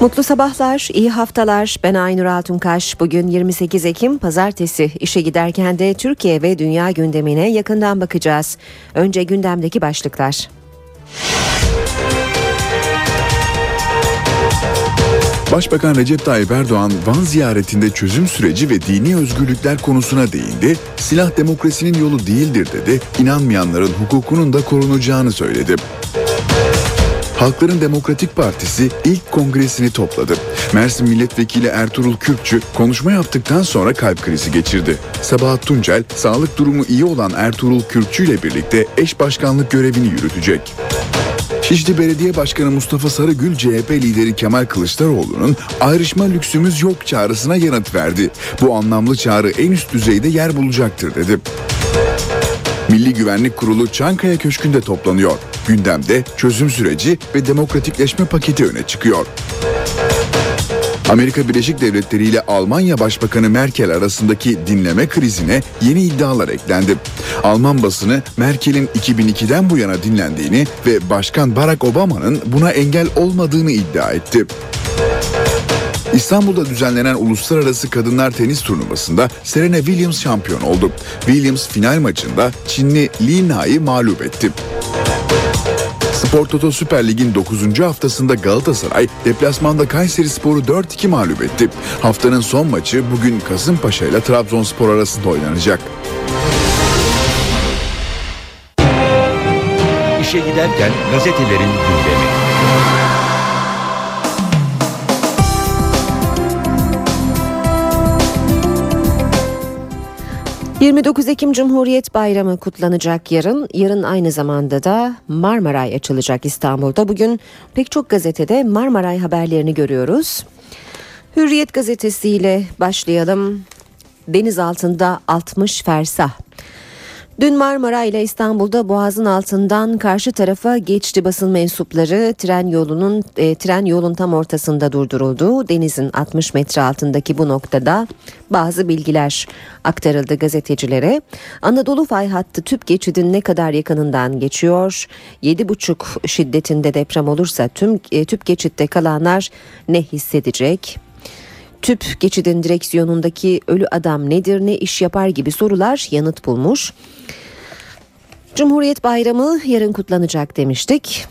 Mutlu sabahlar, iyi haftalar. Ben Aynur Altunkaş. Bugün 28 Ekim Pazartesi. İşe giderken de Türkiye ve dünya gündemine yakından bakacağız. Önce gündemdeki başlıklar. Başbakan Recep Tayyip Erdoğan Van ziyaretinde çözüm süreci ve dini özgürlükler konusuna değindi. Silah demokrasinin yolu değildir dedi. İnanmayanların hukukunun da korunacağını söyledi. Halkların Demokratik Partisi ilk kongresini topladı. Mersin Milletvekili Ertuğrul Kürkçü konuşma yaptıktan sonra kalp krizi geçirdi. Sabahat Tuncel, sağlık durumu iyi olan Ertuğrul Kürkçü ile birlikte eş başkanlık görevini yürütecek. Şişli Belediye Başkanı Mustafa Sarıgül CHP lideri Kemal Kılıçdaroğlu'nun ayrışma lüksümüz yok çağrısına yanıt verdi. Bu anlamlı çağrı en üst düzeyde yer bulacaktır dedi. Milli Güvenlik Kurulu Çankaya Köşkü'nde toplanıyor. Gündemde çözüm süreci ve demokratikleşme paketi öne çıkıyor. Amerika Birleşik Devletleri ile Almanya Başbakanı Merkel arasındaki dinleme krizine yeni iddialar eklendi. Alman basını Merkel'in 2002'den bu yana dinlendiğini ve Başkan Barack Obama'nın buna engel olmadığını iddia etti. İstanbul'da düzenlenen uluslararası kadınlar tenis turnuvasında Serena Williams şampiyon oldu. Williams final maçında Çinli Li Na'yı mağlup etti. Spor Toto Süper Lig'in 9. haftasında Galatasaray deplasmanda Kayseri Spor'u 4-2 mağlup etti. Haftanın son maçı bugün Kasımpaşa ile Trabzonspor arasında oynanacak. İşe giderken gazetelerin gündemi. 29 Ekim Cumhuriyet Bayramı kutlanacak yarın. Yarın aynı zamanda da Marmaray açılacak İstanbul'da. Bugün pek çok gazetede Marmaray haberlerini görüyoruz. Hürriyet gazetesiyle başlayalım. Deniz altında 60 fersah. Dün Marmara ile İstanbul'da Boğaz'ın altından karşı tarafa geçti basın mensupları tren yolunun e, tren yolun tam ortasında durduruldu. Denizin 60 metre altındaki bu noktada bazı bilgiler aktarıldı gazetecilere. Anadolu fay hattı tüp geçidin ne kadar yakınından geçiyor? 7,5 şiddetinde deprem olursa tüm e, tüp geçitte kalanlar ne hissedecek? Tüp geçidin direksiyonundaki ölü adam nedir ne iş yapar gibi sorular yanıt bulmuş. Cumhuriyet Bayramı yarın kutlanacak demiştik.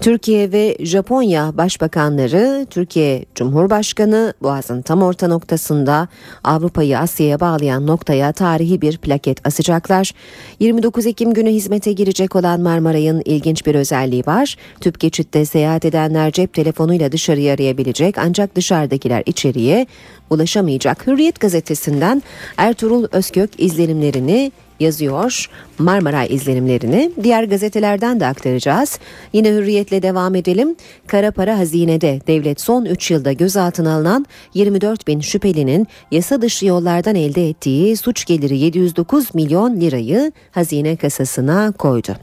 Türkiye ve Japonya başbakanları Türkiye Cumhurbaşkanı Boğaz'ın tam orta noktasında Avrupa'yı Asya'ya bağlayan noktaya tarihi bir plaket asacaklar. 29 Ekim günü hizmete girecek olan Marmaray'ın ilginç bir özelliği var. Tüp geçitte seyahat edenler cep telefonuyla dışarıya arayabilecek ancak dışarıdakiler içeriye ulaşamayacak. Hürriyet gazetesinden Ertuğrul Özkök izlenimlerini yazıyor Marmaray izlenimlerini. Diğer gazetelerden de aktaracağız. Yine hürriyetle devam edelim. Kara para hazinede devlet son 3 yılda gözaltına alınan 24 bin şüphelinin yasa dışı yollardan elde ettiği suç geliri 709 milyon lirayı hazine kasasına koydu.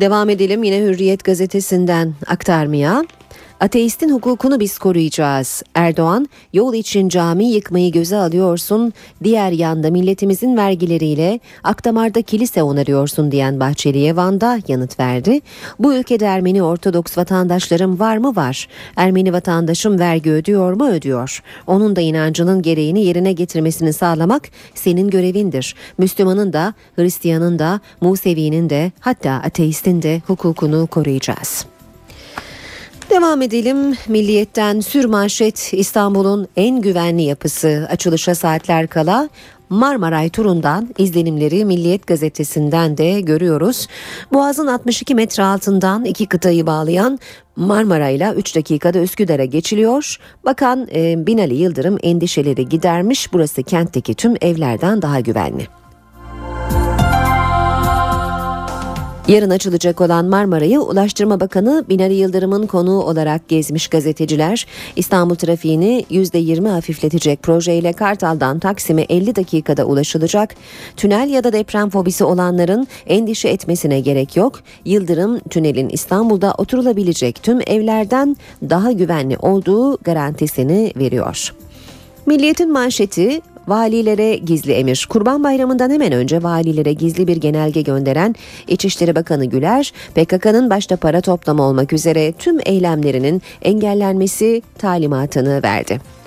Devam edelim yine Hürriyet gazetesinden aktarmaya. Ateistin hukukunu biz koruyacağız. Erdoğan, yol için cami yıkmayı göze alıyorsun, diğer yanda milletimizin vergileriyle Akdamar'da kilise onarıyorsun diyen Bahçeli'ye Van'da yanıt verdi. Bu ülkede Ermeni Ortodoks vatandaşlarım var mı var? Ermeni vatandaşım vergi ödüyor mu ödüyor? Onun da inancının gereğini yerine getirmesini sağlamak senin görevindir. Müslümanın da, Hristiyanın da, Musevi'nin de hatta ateistin de hukukunu koruyacağız. Devam edelim. Milliyetten sürmanşet İstanbul'un en güvenli yapısı açılışa saatler kala Marmaray turundan izlenimleri Milliyet gazetesinden de görüyoruz. Boğaz'ın 62 metre altından iki kıtayı bağlayan Marmaray'la 3 dakikada Üsküdar'a geçiliyor. Bakan e, Binali Yıldırım endişeleri gidermiş. Burası kentteki tüm evlerden daha güvenli. Yarın açılacak olan Marmara'yı Ulaştırma Bakanı Binali Yıldırım'ın konuğu olarak gezmiş gazeteciler İstanbul trafiğini %20 hafifletecek projeyle Kartal'dan Taksim'e 50 dakikada ulaşılacak. Tünel ya da deprem fobisi olanların endişe etmesine gerek yok. Yıldırım tünelin İstanbul'da oturulabilecek tüm evlerden daha güvenli olduğu garantisini veriyor. Milliyetin manşeti valilere gizli emir. Kurban Bayramı'ndan hemen önce valilere gizli bir genelge gönderen İçişleri Bakanı Güler, PKK'nın başta para toplama olmak üzere tüm eylemlerinin engellenmesi talimatını verdi.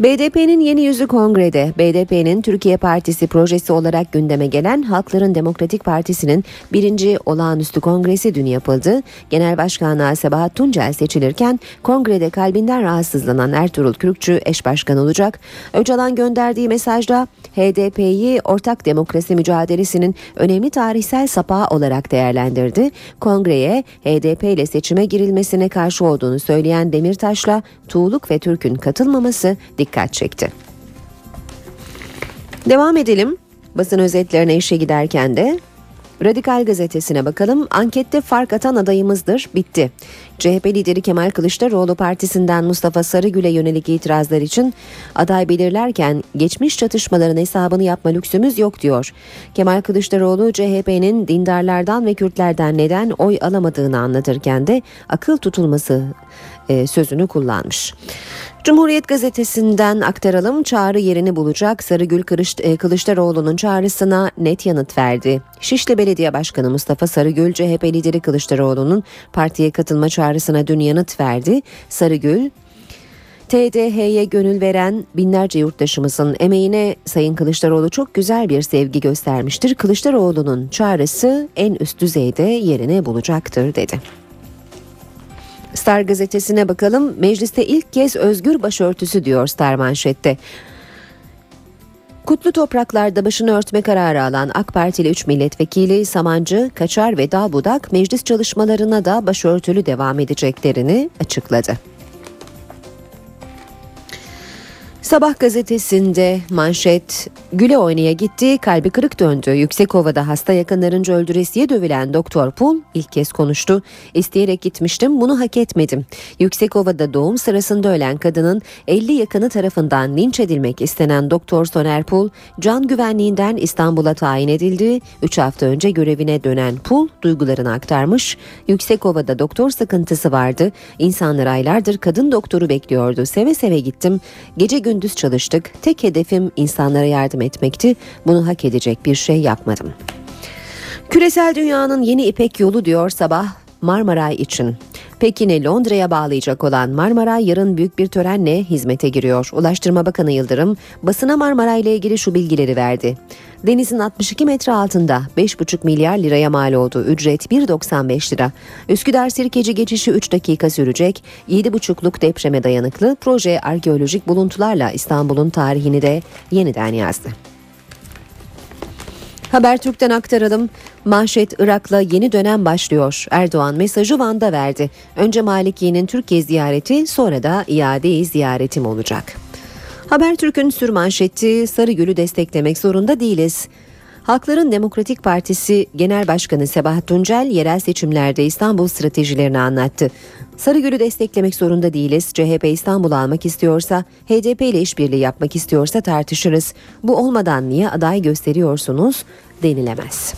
BDP'nin yeni yüzü kongrede, BDP'nin Türkiye Partisi projesi olarak gündeme gelen Halkların Demokratik Partisi'nin birinci olağanüstü kongresi dün yapıldı. Genel Başkanı Sebahat Tuncel seçilirken kongrede kalbinden rahatsızlanan Ertuğrul Kürkçü eş başkan olacak. Öcalan gönderdiği mesajda HDP'yi ortak demokrasi mücadelesinin önemli tarihsel sapağı olarak değerlendirdi. Kongreye HDP ile seçime girilmesine karşı olduğunu söyleyen Demirtaş'la Tuğluk ve Türk'ün katılmaması dikkat çekti. Devam edelim. Basın özetlerine işe giderken de Radikal gazetesine bakalım. Ankette fark atan adayımızdır. Bitti. CHP lideri Kemal Kılıçdaroğlu partisinden Mustafa Sarıgül'e yönelik itirazlar için aday belirlerken geçmiş çatışmaların hesabını yapma lüksümüz yok diyor. Kemal Kılıçdaroğlu CHP'nin dindarlardan ve Kürtlerden neden oy alamadığını anlatırken de akıl tutulması e, sözünü kullanmış. Cumhuriyet gazetesinden aktaralım çağrı yerini bulacak Sarıgül e, Kılıçdaroğlu'nun çağrısına net yanıt verdi. Şişli Belediye Başkanı Mustafa Sarıgül CHP lideri Kılıçdaroğlu'nun partiye katılma çağrısına dün yanıt verdi. Sarıgül TDH'ye gönül veren binlerce yurttaşımızın emeğine Sayın Kılıçdaroğlu çok güzel bir sevgi göstermiştir. Kılıçdaroğlu'nun çağrısı en üst düzeyde yerini bulacaktır dedi. Star gazetesine bakalım. Mecliste ilk kez özgür başörtüsü diyor Star manşette. Kutlu topraklarda başını örtme kararı alan AK Partili 3 milletvekili Samancı, Kaçar ve Dağbudak meclis çalışmalarına da başörtülü devam edeceklerini açıkladı. Sabah gazetesinde manşet güle oynaya gitti kalbi kırık döndü. Yüksekova'da hasta yakınlarınca öldüresiye dövülen Doktor Pul ilk kez konuştu. İsteyerek gitmiştim bunu hak etmedim. Yüksekova'da doğum sırasında ölen kadının 50 yakını tarafından linç edilmek istenen Doktor Soner Pul can güvenliğinden İstanbul'a tayin edildi. 3 hafta önce görevine dönen Pul duygularını aktarmış. Yüksekova'da doktor sıkıntısı vardı. İnsanlar aylardır kadın doktoru bekliyordu. Seve seve gittim. Gece gün gündüz çalıştık. Tek hedefim insanlara yardım etmekti. Bunu hak edecek bir şey yapmadım. Küresel dünyanın yeni İpek yolu diyor sabah Marmaray için. Pekin'i Londra'ya bağlayacak olan Marmaray yarın büyük bir törenle hizmete giriyor. Ulaştırma Bakanı Yıldırım basına Marmaray ile ilgili şu bilgileri verdi. Denizin 62 metre altında 5,5 milyar liraya mal oldu. Ücret 1,95 lira. Üsküdar Sirkeci geçişi 3 dakika sürecek. 7,5'luk depreme dayanıklı proje arkeolojik buluntularla İstanbul'un tarihini de yeniden yazdı. Habertürk'ten aktaralım. Manşet Irak'la yeni dönem başlıyor. Erdoğan mesajı Van'da verdi. Önce Maliki'nin Türkiye ziyareti sonra da iade ziyaretim olacak. Habertürk'ün sür manşeti Sarıgül'ü desteklemek zorunda değiliz. Halkların Demokratik Partisi Genel Başkanı Sebahat Tuncel yerel seçimlerde İstanbul stratejilerini anlattı. Sarıgül'ü desteklemek zorunda değiliz. CHP İstanbul'u almak istiyorsa, HDP ile işbirliği yapmak istiyorsa tartışırız. Bu olmadan niye aday gösteriyorsunuz denilemez.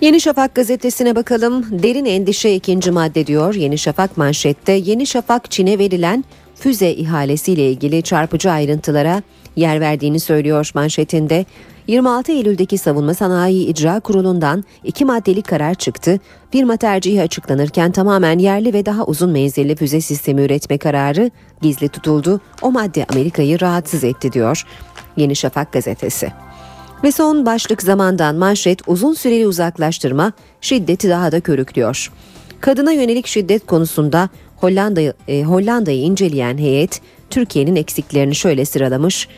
Yeni Şafak gazetesine bakalım. Derin endişe ikinci madde diyor. Yeni Şafak manşette Yeni Şafak Çin'e verilen füze ihalesiyle ilgili çarpıcı ayrıntılara yer verdiğini söylüyor manşetinde. 26 Eylül'deki Savunma Sanayi İcra Kurulu'ndan iki maddelik karar çıktı. Firma tercihi açıklanırken tamamen yerli ve daha uzun menzilli füze sistemi üretme kararı gizli tutuldu. O madde Amerika'yı rahatsız etti diyor Yeni Şafak gazetesi. Ve son başlık zamandan manşet uzun süreli uzaklaştırma şiddeti daha da körüklüyor. Kadına yönelik şiddet konusunda Hollanda'yı e, Hollanda'yı inceleyen heyet Türkiye'nin eksiklerini şöyle sıralamış.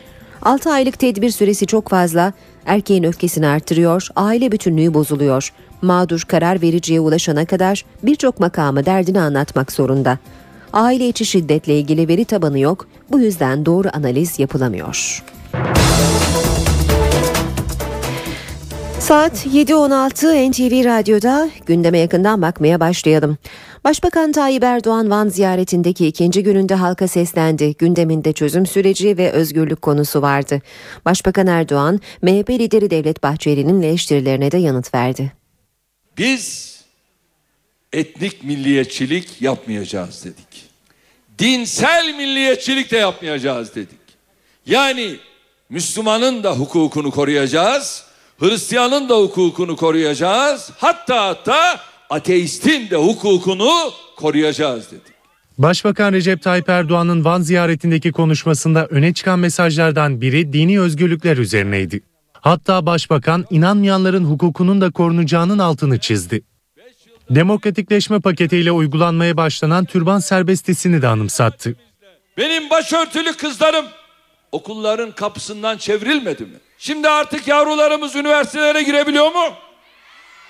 6 aylık tedbir süresi çok fazla, erkeğin öfkesini artırıyor, aile bütünlüğü bozuluyor. Mağdur karar vericiye ulaşana kadar birçok makamı derdini anlatmak zorunda. Aile içi şiddetle ilgili veri tabanı yok, bu yüzden doğru analiz yapılamıyor. Saat 7.16 NTV Radyo'da gündeme yakından bakmaya başlayalım. Başbakan Tayyip Erdoğan Van ziyaretindeki ikinci gününde halka seslendi. Gündeminde çözüm süreci ve özgürlük konusu vardı. Başbakan Erdoğan, MHP lideri Devlet Bahçeli'nin eleştirilerine de yanıt verdi. Biz etnik milliyetçilik yapmayacağız dedik. Dinsel milliyetçilik de yapmayacağız dedik. Yani Müslümanın da hukukunu koruyacağız. Hristiyanın da hukukunu koruyacağız. Hatta hatta ateistin de hukukunu koruyacağız dedik. Başbakan Recep Tayyip Erdoğan'ın Van ziyaretindeki konuşmasında öne çıkan mesajlardan biri dini özgürlükler üzerineydi. Hatta başbakan inanmayanların hukukunun da korunacağının altını çizdi. Demokratikleşme paketiyle uygulanmaya başlanan türban serbestisini de anımsattı. Benim başörtülü kızlarım okulların kapısından çevrilmedi mi? Şimdi artık yavrularımız üniversitelere girebiliyor mu?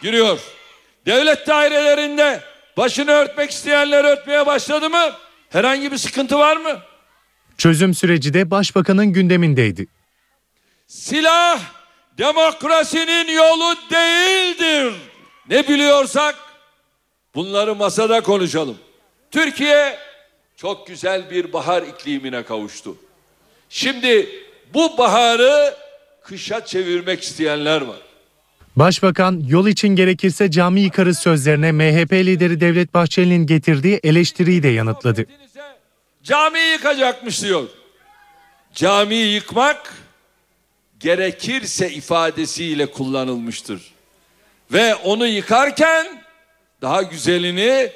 Giriyor. Devlet dairelerinde başını örtmek isteyenler örtmeye başladı mı? Herhangi bir sıkıntı var mı? Çözüm süreci de başbakanın gündemindeydi. Silah demokrasinin yolu değildir. Ne biliyorsak bunları masada konuşalım. Türkiye çok güzel bir bahar iklimine kavuştu. Şimdi bu baharı kışa çevirmek isteyenler var. Başbakan yol için gerekirse cami yıkarız sözlerine MHP lideri Devlet Bahçeli'nin getirdiği eleştiriyi de yanıtladı. Camiyi yıkacakmış diyor. Camiyi yıkmak gerekirse ifadesiyle kullanılmıştır. Ve onu yıkarken daha güzelini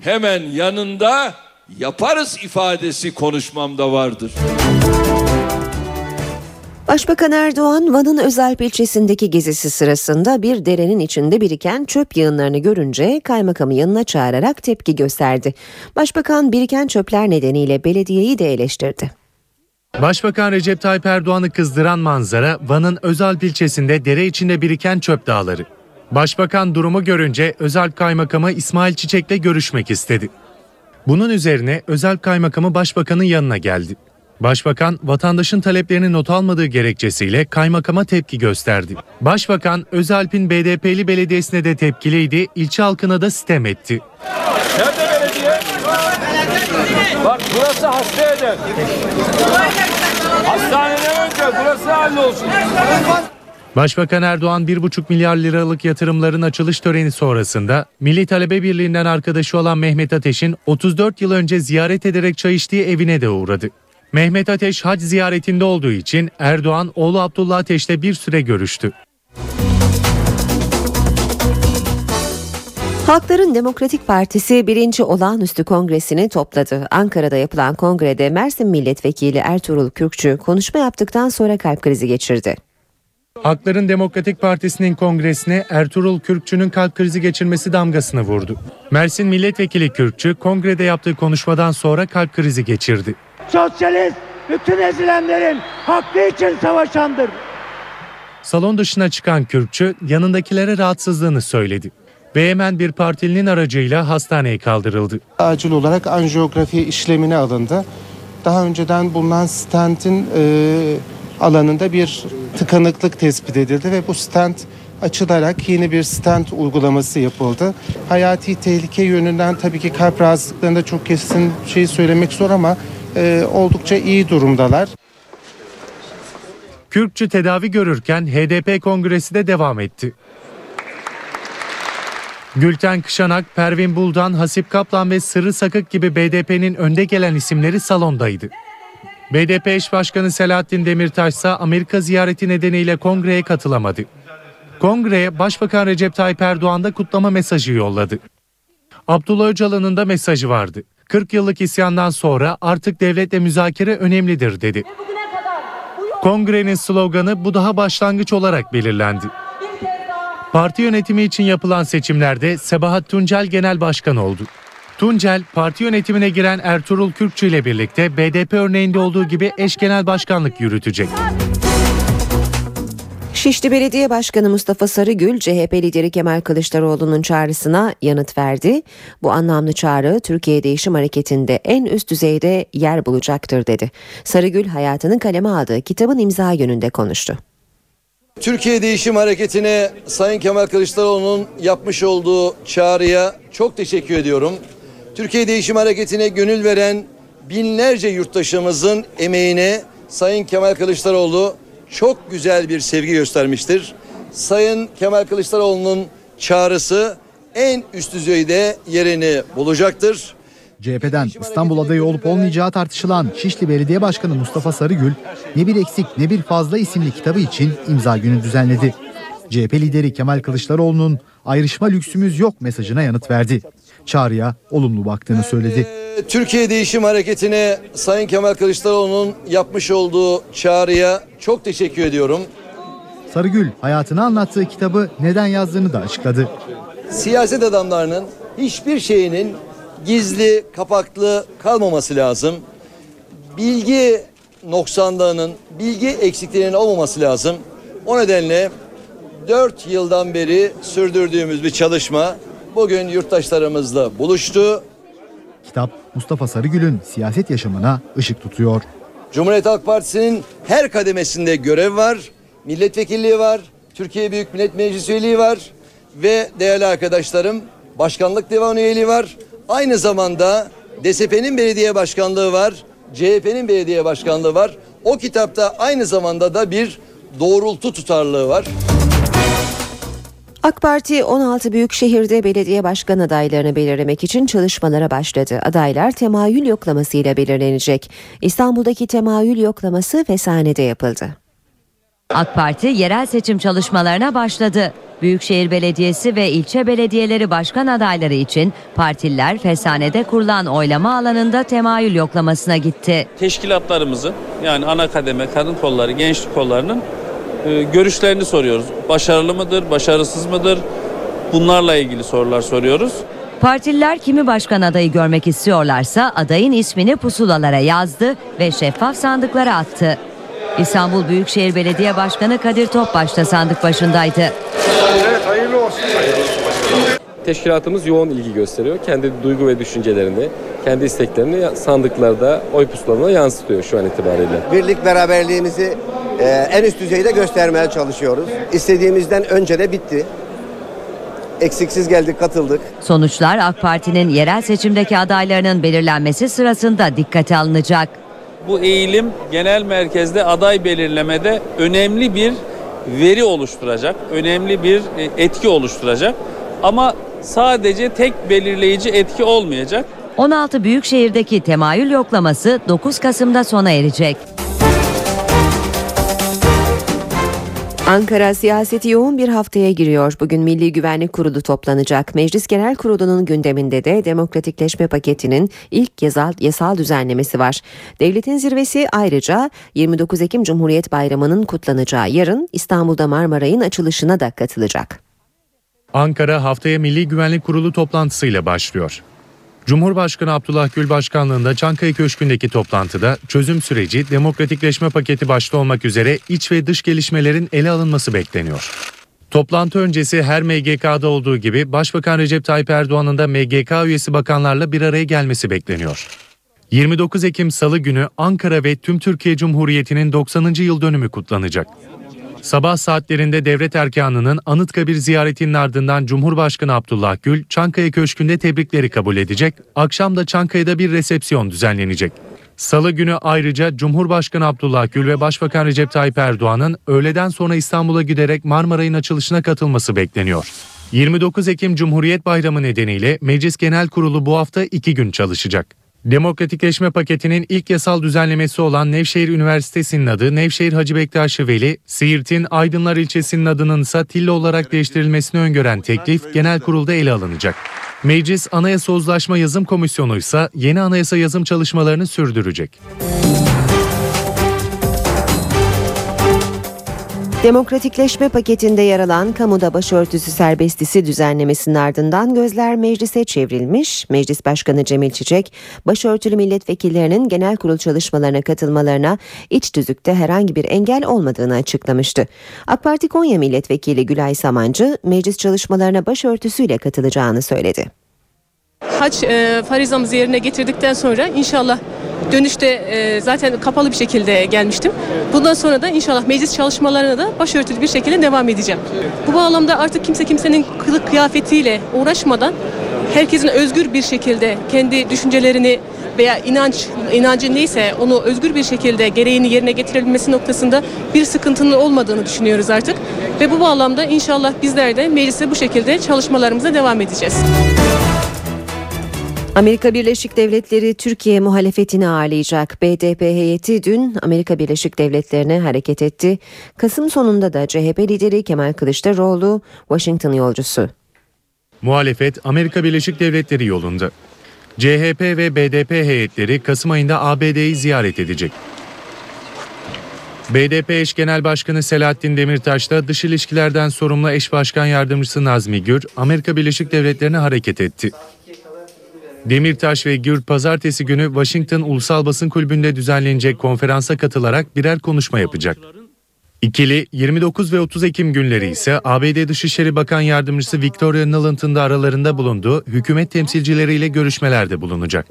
hemen yanında yaparız ifadesi konuşmamda vardır. Başbakan Erdoğan Van'ın Özalp ilçesindeki gezisi sırasında bir derenin içinde biriken çöp yığınlarını görünce kaymakamı yanına çağırarak tepki gösterdi. Başbakan biriken çöpler nedeniyle belediyeyi de eleştirdi. Başbakan Recep Tayyip Erdoğan'ı kızdıran manzara Van'ın Özalp ilçesinde dere içinde biriken çöp dağları. Başbakan durumu görünce Özalp Kaymakamı İsmail Çiçek'le görüşmek istedi. Bunun üzerine Özalp Kaymakamı Başbakan'ın yanına geldi. Başbakan vatandaşın taleplerini not almadığı gerekçesiyle kaymakama tepki gösterdi. Başbakan Özalp'in BDP'li belediyesine de tepkiliydi, ilçe halkına da sitem etti. Nerede belediye? Bak burası hasta eder. Hastaneden önce burası hallolsun. Başbakan Erdoğan 1,5 milyar liralık yatırımların açılış töreni sonrasında Milli Talebe Birliği'nden arkadaşı olan Mehmet Ateş'in 34 yıl önce ziyaret ederek çay içtiği evine de uğradı. Mehmet Ateş hac ziyaretinde olduğu için Erdoğan oğlu Abdullah Ateş'le bir süre görüştü. Halkların Demokratik Partisi birinci olağanüstü kongresini topladı. Ankara'da yapılan kongrede Mersin Milletvekili Ertuğrul Kürkçü konuşma yaptıktan sonra kalp krizi geçirdi. Hakların Demokratik Partisi'nin kongresine Ertuğrul Kürkçü'nün kalp krizi geçirmesi damgasını vurdu. Mersin Milletvekili Kürkçü kongrede yaptığı konuşmadan sonra kalp krizi geçirdi. Sosyalist bütün ezilenlerin hakkı için savaşandır. Salon dışına çıkan Kürkçü yanındakilere rahatsızlığını söyledi ve hemen bir partilinin aracıyla hastaneye kaldırıldı. acil olarak anjiyografi işlemine alındı. Daha önceden bulunan stentin e, alanında bir tıkanıklık tespit edildi ve bu stent açılarak yeni bir stent uygulaması yapıldı. Hayati tehlike yönünden tabii ki kalp rahatsızlıklarında çok kesin şey söylemek zor ama e, oldukça iyi durumdalar. Kürkçü tedavi görürken HDP kongresi de devam etti. Gülten Kışanak, Pervin Buldan, Hasip Kaplan ve Sırrı Sakık gibi BDP'nin önde gelen isimleri salondaydı. BDP eş başkanı Selahattin Demirtaş ise Amerika ziyareti nedeniyle kongreye katılamadı. Kongreye Başbakan Recep Tayyip Erdoğan da kutlama mesajı yolladı. Abdullah Öcalan'ın da mesajı vardı. 40 yıllık isyandan sonra artık devletle müzakere önemlidir dedi. Kongrenin sloganı bu daha başlangıç olarak belirlendi. Parti yönetimi için yapılan seçimlerde Sebahat Tuncel genel başkan oldu. Tuncel, parti yönetimine giren Ertuğrul Kürkçü ile birlikte BDP örneğinde olduğu gibi eş genel başkanlık yürütecek. Şişli Belediye Başkanı Mustafa Sarıgül, CHP lideri Kemal Kılıçdaroğlu'nun çağrısına yanıt verdi. Bu anlamlı çağrı Türkiye Değişim Hareketi'nde en üst düzeyde yer bulacaktır dedi. Sarıgül hayatının kaleme aldığı kitabın imza gününde konuştu. Türkiye Değişim Hareketi'ne Sayın Kemal Kılıçdaroğlu'nun yapmış olduğu çağrıya çok teşekkür ediyorum. Türkiye Değişim Hareketi'ne gönül veren binlerce yurttaşımızın emeğine Sayın Kemal Kılıçdaroğlu çok güzel bir sevgi göstermiştir. Sayın Kemal Kılıçdaroğlu'nun çağrısı en üst düzeyde yerini bulacaktır. CHP'den İstanbul adayı olup olmayacağı tartışılan Şişli Belediye Başkanı Mustafa Sarıgül, Ne Bir Eksik Ne Bir Fazla isimli kitabı için imza günü düzenledi. CHP lideri Kemal Kılıçdaroğlu'nun ayrışma lüksümüz yok mesajına yanıt verdi. Çağrıya olumlu baktığını söyledi. Türkiye Değişim Hareketi'ne Sayın Kemal Kılıçdaroğlu'nun yapmış olduğu çağrıya çok teşekkür ediyorum. Sarıgül hayatını anlattığı kitabı neden yazdığını da açıkladı. Siyaset adamlarının hiçbir şeyinin gizli, kapaklı kalmaması lazım. Bilgi noksanlığının, bilgi eksikliğinin olmaması lazım. O nedenle 4 yıldan beri sürdürdüğümüz bir çalışma bugün yurttaşlarımızla buluştu. Kitap Mustafa Sarıgül'ün siyaset yaşamına ışık tutuyor. Cumhuriyet Halk Partisi'nin her kademesinde görev var. Milletvekilliği var. Türkiye Büyük Millet Meclisi üyeliği var. Ve değerli arkadaşlarım başkanlık divan üyeliği var. Aynı zamanda DSP'nin belediye başkanlığı var. CHP'nin belediye başkanlığı var. O kitapta aynı zamanda da bir doğrultu tutarlığı var. AK Parti 16 büyük şehirde belediye başkan adaylarını belirlemek için çalışmalara başladı. Adaylar temayül yoklamasıyla belirlenecek. İstanbul'daki temayül yoklaması Fesane'de yapıldı. AK Parti yerel seçim çalışmalarına başladı. Büyükşehir Belediyesi ve ilçe belediyeleri başkan adayları için partililer Fesane'de kurulan oylama alanında temayül yoklamasına gitti. Teşkilatlarımızın yani ana kademe, kadın kolları, gençlik kollarının e, görüşlerini soruyoruz. Başarılı mıdır, başarısız mıdır? Bunlarla ilgili sorular soruyoruz. Partililer kimi başkan adayı görmek istiyorlarsa adayın ismini pusulalara yazdı ve şeffaf sandıklara attı. İstanbul Büyükşehir Belediye Başkanı Kadir Topbaş da sandık başındaydı. Teşkilatımız yoğun ilgi gösteriyor. Kendi duygu ve düşüncelerini, kendi isteklerini sandıklarda, oy pusulalarına yansıtıyor şu an itibariyle. Birlik beraberliğimizi e, en üst düzeyde göstermeye çalışıyoruz. İstediğimizden önce de bitti. Eksiksiz geldik, katıldık. Sonuçlar AK Parti'nin yerel seçimdeki adaylarının belirlenmesi sırasında dikkate alınacak. Bu eğilim genel merkezde aday belirlemede önemli bir veri oluşturacak, önemli bir e, etki oluşturacak. Ama sadece tek belirleyici etki olmayacak. 16 büyük şehirdeki temayül yoklaması 9 Kasım'da sona erecek. Ankara siyaseti yoğun bir haftaya giriyor. Bugün Milli Güvenlik Kurulu toplanacak. Meclis Genel Kurulu'nun gündeminde de demokratikleşme paketinin ilk yasal, yasal düzenlemesi var. Devletin zirvesi ayrıca 29 Ekim Cumhuriyet Bayramı'nın kutlanacağı yarın İstanbul'da Marmaray'ın açılışına da katılacak. Ankara haftaya Milli Güvenlik Kurulu toplantısıyla başlıyor. Cumhurbaşkanı Abdullah Gül başkanlığında Çankaya Köşkü'ndeki toplantıda çözüm süreci, demokratikleşme paketi başta olmak üzere iç ve dış gelişmelerin ele alınması bekleniyor. Toplantı öncesi her MGK'da olduğu gibi Başbakan Recep Tayyip Erdoğan'ın da MGK üyesi bakanlarla bir araya gelmesi bekleniyor. 29 Ekim Salı günü Ankara ve tüm Türkiye Cumhuriyeti'nin 90. yıl dönümü kutlanacak. Sabah saatlerinde devlet erkanının Anıtkabir ziyaretinin ardından Cumhurbaşkanı Abdullah Gül Çankaya Köşkü'nde tebrikleri kabul edecek, akşam da Çankaya'da bir resepsiyon düzenlenecek. Salı günü ayrıca Cumhurbaşkanı Abdullah Gül ve Başbakan Recep Tayyip Erdoğan'ın öğleden sonra İstanbul'a giderek Marmaray'ın açılışına katılması bekleniyor. 29 Ekim Cumhuriyet Bayramı nedeniyle Meclis Genel Kurulu bu hafta iki gün çalışacak. Demokratikleşme paketinin ilk yasal düzenlemesi olan Nevşehir Üniversitesi'nin adı Nevşehir Hacı Bektaş Veli, Siirt'in Aydınlar ilçesinin adının ise Tillo olarak değiştirilmesini öngören teklif genel kurulda ele alınacak. Meclis Anayasa Uzlaşma Yazım Komisyonu ise yeni anayasa yazım çalışmalarını sürdürecek. Demokratikleşme paketinde yer alan kamuda başörtüsü serbestisi düzenlemesinin ardından gözler meclise çevrilmiş. Meclis Başkanı Cemil Çiçek, başörtülü milletvekillerinin genel kurul çalışmalarına katılmalarına iç tüzükte herhangi bir engel olmadığını açıklamıştı. AK Parti Konya Milletvekili Gülay Samancı, meclis çalışmalarına başörtüsüyle katılacağını söyledi. Haç e, farizamızı yerine getirdikten sonra inşallah dönüşte e, zaten kapalı bir şekilde gelmiştim. Bundan sonra da inşallah meclis çalışmalarına da başörtülü bir şekilde devam edeceğim. Bu bağlamda artık kimse kimsenin kılık kıyafetiyle uğraşmadan herkesin özgür bir şekilde kendi düşüncelerini veya inanç inancı neyse onu özgür bir şekilde gereğini yerine getirebilmesi noktasında bir sıkıntının olmadığını düşünüyoruz artık. Ve bu bağlamda inşallah bizler de meclise bu şekilde çalışmalarımıza devam edeceğiz. Amerika Birleşik Devletleri Türkiye muhalefetini ağırlayacak. BDP heyeti dün Amerika Birleşik Devletleri'ne hareket etti. Kasım sonunda da CHP lideri Kemal Kılıçdaroğlu Washington yolcusu. Muhalefet Amerika Birleşik Devletleri yolunda. CHP ve BDP heyetleri Kasım ayında ABD'yi ziyaret edecek. BDP eş genel başkanı Selahattin Demirtaş da dış ilişkilerden sorumlu eş başkan yardımcısı Nazmi Gür, Amerika Birleşik Devletleri'ne hareket etti. Demirtaş ve Gür pazartesi günü Washington Ulusal Basın Kulübü'nde düzenlenecek konferansa katılarak birer konuşma yapacak. İkili 29 ve 30 Ekim günleri ise ABD Dışişleri Bakan Yardımcısı Victoria Nuland'ın da aralarında bulunduğu hükümet temsilcileriyle görüşmelerde bulunacak.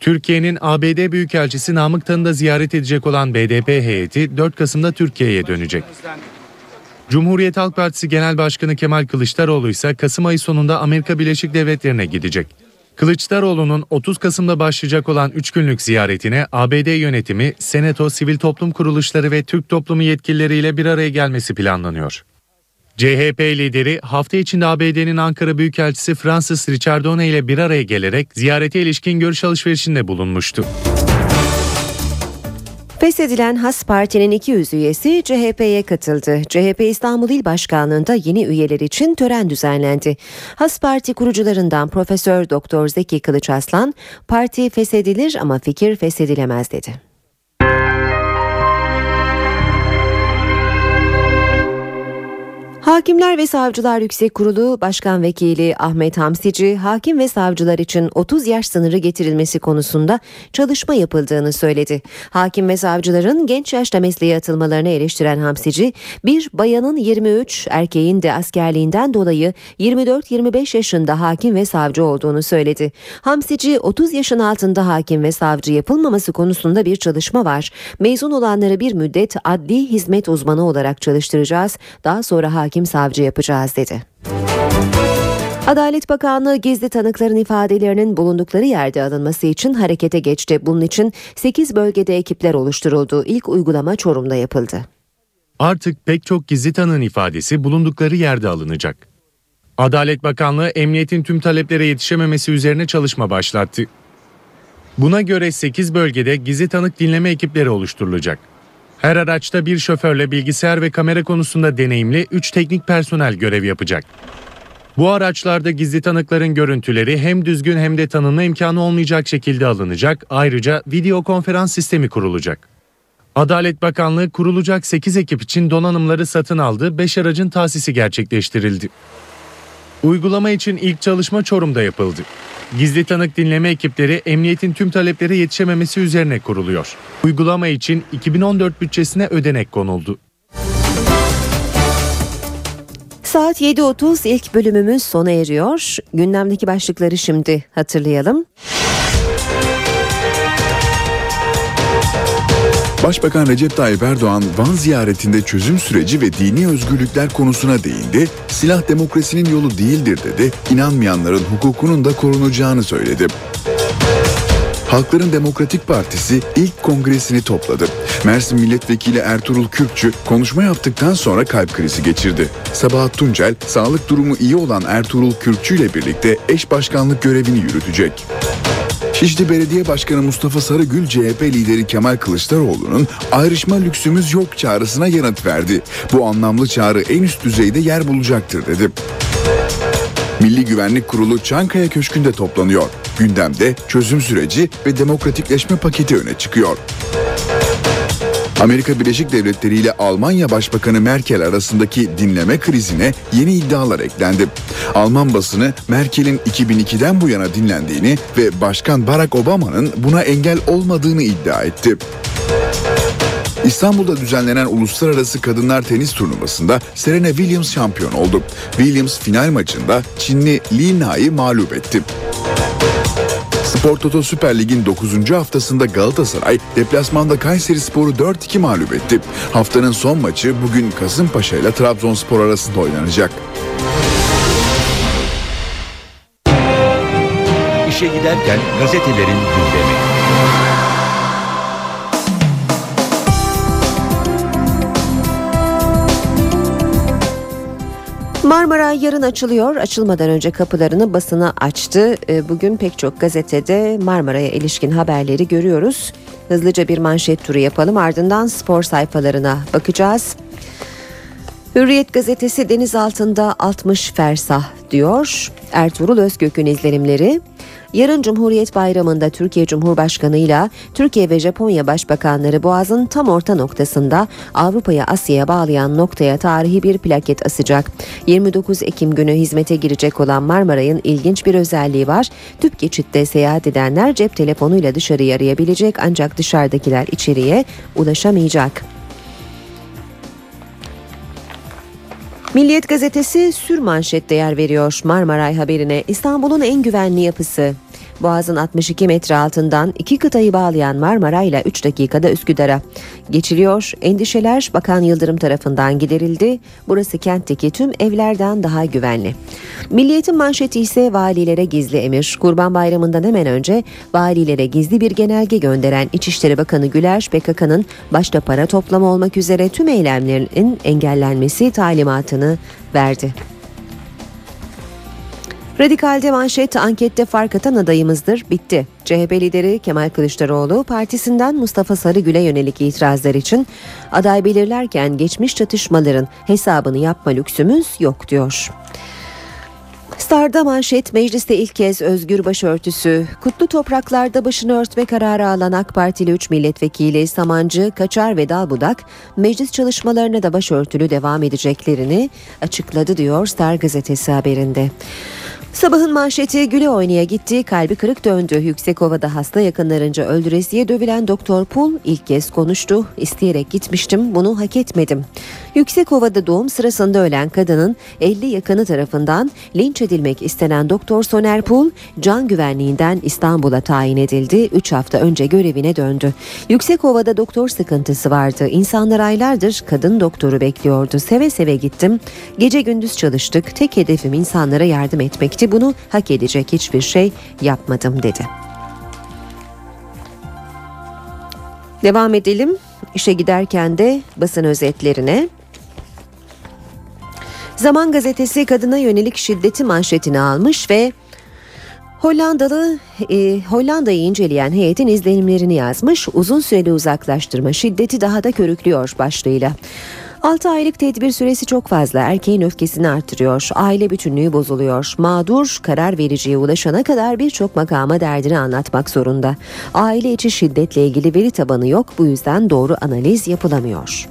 Türkiye'nin ABD Büyükelçisi Namık Tan'ı ziyaret edecek olan BDP heyeti 4 Kasım'da Türkiye'ye dönecek. Cumhuriyet Halk Partisi Genel Başkanı Kemal Kılıçdaroğlu ise Kasım ayı sonunda Amerika Birleşik Devletleri'ne gidecek. Kılıçdaroğlu'nun 30 Kasım'da başlayacak olan 3 günlük ziyaretine ABD yönetimi, Senato, sivil toplum kuruluşları ve Türk toplumu yetkilileriyle bir araya gelmesi planlanıyor. CHP lideri hafta içinde ABD'nin Ankara Büyükelçisi Francis Richardone ile bir araya gelerek ziyarete ilişkin görüş alışverişinde bulunmuştu. Feshedilen Has Parti'nin 200 üyesi CHP'ye katıldı. CHP İstanbul İl Başkanlığı'nda yeni üyeler için tören düzenlendi. Has Parti kurucularından Profesör Doktor Zeki Kılıç Aslan, parti feshedilir ama fikir feshedilemez dedi. Hakimler ve Savcılar Yüksek Kurulu Başkan Vekili Ahmet Hamsici, hakim ve savcılar için 30 yaş sınırı getirilmesi konusunda çalışma yapıldığını söyledi. Hakim ve savcıların genç yaşta mesleğe atılmalarını eleştiren Hamsici, bir bayanın 23, erkeğin de askerliğinden dolayı 24-25 yaşında hakim ve savcı olduğunu söyledi. Hamsici, 30 yaşın altında hakim ve savcı yapılmaması konusunda bir çalışma var. Mezun olanları bir müddet adli hizmet uzmanı olarak çalıştıracağız. Daha sonra hakim hakim savcı yapacağız dedi. Adalet Bakanlığı gizli tanıkların ifadelerinin bulundukları yerde alınması için harekete geçti. Bunun için 8 bölgede ekipler oluşturuldu. İlk uygulama Çorum'da yapıldı. Artık pek çok gizli tanığın ifadesi bulundukları yerde alınacak. Adalet Bakanlığı emniyetin tüm taleplere yetişememesi üzerine çalışma başlattı. Buna göre 8 bölgede gizli tanık dinleme ekipleri oluşturulacak. Her araçta bir şoförle bilgisayar ve kamera konusunda deneyimli 3 teknik personel görev yapacak. Bu araçlarda gizli tanıkların görüntüleri hem düzgün hem de tanınma imkanı olmayacak şekilde alınacak. Ayrıca video konferans sistemi kurulacak. Adalet Bakanlığı kurulacak 8 ekip için donanımları satın aldı, 5 aracın tahsisi gerçekleştirildi. Uygulama için ilk çalışma Çorum'da yapıldı. Gizli tanık dinleme ekipleri emniyetin tüm taleplere yetişememesi üzerine kuruluyor. Uygulama için 2014 bütçesine ödenek konuldu. Saat 7.30 ilk bölümümüz sona eriyor. Gündemdeki başlıkları şimdi hatırlayalım. Başbakan Recep Tayyip Erdoğan Van ziyaretinde çözüm süreci ve dini özgürlükler konusuna değindi. Silah demokrasinin yolu değildir dedi. İnanmayanların hukukunun da korunacağını söyledi. Halkların Demokratik Partisi ilk kongresini topladı. Mersin Milletvekili Ertuğrul Kürkçü konuşma yaptıktan sonra kalp krizi geçirdi. Sabahat Tuncel, sağlık durumu iyi olan Ertuğrul Kürkçü ile birlikte eş başkanlık görevini yürütecek. Şişli Belediye Başkanı Mustafa Sarıgül CHP lideri Kemal Kılıçdaroğlu'nun ayrışma lüksümüz yok çağrısına yanıt verdi. Bu anlamlı çağrı en üst düzeyde yer bulacaktır dedi. Milli Güvenlik Kurulu Çankaya Köşkü'nde toplanıyor. Gündemde çözüm süreci ve demokratikleşme paketi öne çıkıyor. Amerika Birleşik Devletleri ile Almanya Başbakanı Merkel arasındaki dinleme krizine yeni iddialar eklendi. Alman basını Merkel'in 2002'den bu yana dinlendiğini ve Başkan Barack Obama'nın buna engel olmadığını iddia etti. İstanbul'da düzenlenen uluslararası kadınlar tenis turnuvasında Serena Williams şampiyon oldu. Williams final maçında Çinli Li Na'yı mağlup etti. Spor Toto Süper Lig'in 9. haftasında Galatasaray deplasmanda Kayseri Spor'u 4-2 mağlup etti. Haftanın son maçı bugün Kasımpaşa ile Trabzonspor arasında oynanacak. İşe giderken gazetelerin gündemi. Marmaray yarın açılıyor. Açılmadan önce kapılarını basına açtı. E, bugün pek çok gazetede Marmaray'a ilişkin haberleri görüyoruz. Hızlıca bir manşet turu yapalım. Ardından spor sayfalarına bakacağız. Hürriyet gazetesi deniz altında 60 fersah diyor. Ertuğrul Özgök'ün izlenimleri. Yarın Cumhuriyet Bayramı'nda Türkiye Cumhurbaşkanı ile Türkiye ve Japonya Başbakanları Boğaz'ın tam orta noktasında Avrupa'ya Asya'ya bağlayan noktaya tarihi bir plaket asacak. 29 Ekim günü hizmete girecek olan Marmaray'ın ilginç bir özelliği var. Tüp geçitte seyahat edenler cep telefonuyla dışarıyı arayabilecek ancak dışarıdakiler içeriye ulaşamayacak. Milliyet gazetesi sür manşette yer veriyor Marmaray haberine. İstanbul'un en güvenli yapısı. Boğaz'ın 62 metre altından iki kıtayı bağlayan Marmara ile 3 dakikada Üsküdar'a geçiliyor. Endişeler Bakan Yıldırım tarafından giderildi. Burası kentteki tüm evlerden daha güvenli. Milliyetin manşeti ise valilere gizli emir. Kurban Bayramı'ndan hemen önce valilere gizli bir genelge gönderen İçişleri Bakanı Güler, PKK'nın başta para toplama olmak üzere tüm eylemlerinin engellenmesi talimatını verdi. Radikal'de manşet ankette fark atan adayımızdır bitti. CHP lideri Kemal Kılıçdaroğlu partisinden Mustafa Sarıgül'e yönelik itirazlar için aday belirlerken geçmiş çatışmaların hesabını yapma lüksümüz yok diyor. Star'da manşet mecliste ilk kez özgür başörtüsü. Kutlu topraklarda başını örtme kararı alan AK Partili 3 milletvekili Samancı, Kaçar ve Dalbudak meclis çalışmalarına da başörtülü devam edeceklerini açıkladı diyor Star gazetesi haberinde. Sabahın manşeti güle oynaya gitti, kalbi kırık döndü. Yüksekova'da hasta yakınlarınca öldüresiye dövülen Doktor Pul ilk kez konuştu. İsteyerek gitmiştim, bunu hak etmedim. Yüksekova'da doğum sırasında ölen kadının 50 yakını tarafından linç edilmek istenen Doktor Soner Pul, can güvenliğinden İstanbul'a tayin edildi. 3 hafta önce görevine döndü. Yüksekova'da doktor sıkıntısı vardı. İnsanlar aylardır kadın doktoru bekliyordu. Seve seve gittim. Gece gündüz çalıştık. Tek hedefim insanlara yardım etmekti etti. Bunu hak edecek hiçbir şey yapmadım dedi. Devam edelim. İşe giderken de basın özetlerine. Zaman gazetesi kadına yönelik şiddeti manşetini almış ve Hollandalı e, Hollanda'yı inceleyen heyetin izlenimlerini yazmış. Uzun süreli uzaklaştırma şiddeti daha da körüklüyor başlığıyla. 6 aylık tedbir süresi çok fazla. Erkeğin öfkesini artırıyor. Aile bütünlüğü bozuluyor. Mağdur karar vericiye ulaşana kadar birçok makama derdini anlatmak zorunda. Aile içi şiddetle ilgili veri tabanı yok. Bu yüzden doğru analiz yapılamıyor.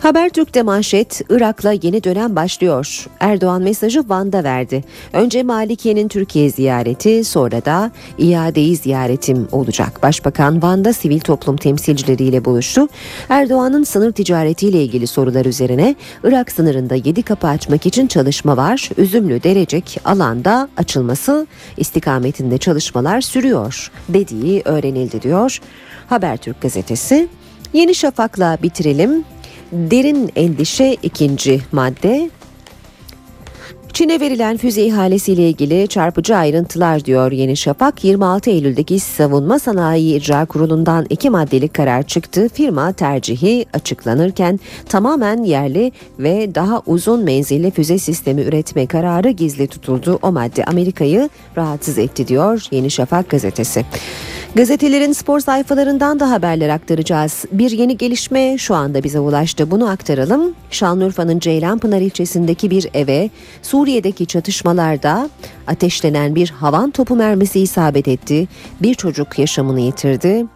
Habertürk'te manşet Irak'la yeni dönem başlıyor. Erdoğan mesajı Van'da verdi. Önce Malikiye'nin Türkiye ziyareti sonra da iadeyi ziyaretim olacak. Başbakan Van'da sivil toplum temsilcileriyle buluştu. Erdoğan'ın sınır ticaretiyle ilgili sorular üzerine Irak sınırında 7 kapı açmak için çalışma var. Üzümlü Derecek alanda açılması istikametinde çalışmalar sürüyor dediği öğrenildi diyor. Habertürk gazetesi. Yeni Şafak'la bitirelim. Derin endişe ikinci madde. Çin'e verilen füze ihalesiyle ilgili çarpıcı ayrıntılar diyor Yeni Şafak. 26 Eylül'deki Savunma Sanayi İcra Kurulu'ndan iki maddelik karar çıktı. Firma tercihi açıklanırken tamamen yerli ve daha uzun menzilli füze sistemi üretme kararı gizli tutuldu. O madde Amerika'yı rahatsız etti diyor Yeni Şafak gazetesi. Gazetelerin spor sayfalarından da haberler aktaracağız. Bir yeni gelişme şu anda bize ulaştı. Bunu aktaralım. Şanlıurfa'nın Ceylanpınar ilçesindeki bir eve Suriye'deki çatışmalarda ateşlenen bir havan topu mermisi isabet etti. Bir çocuk yaşamını yitirdi.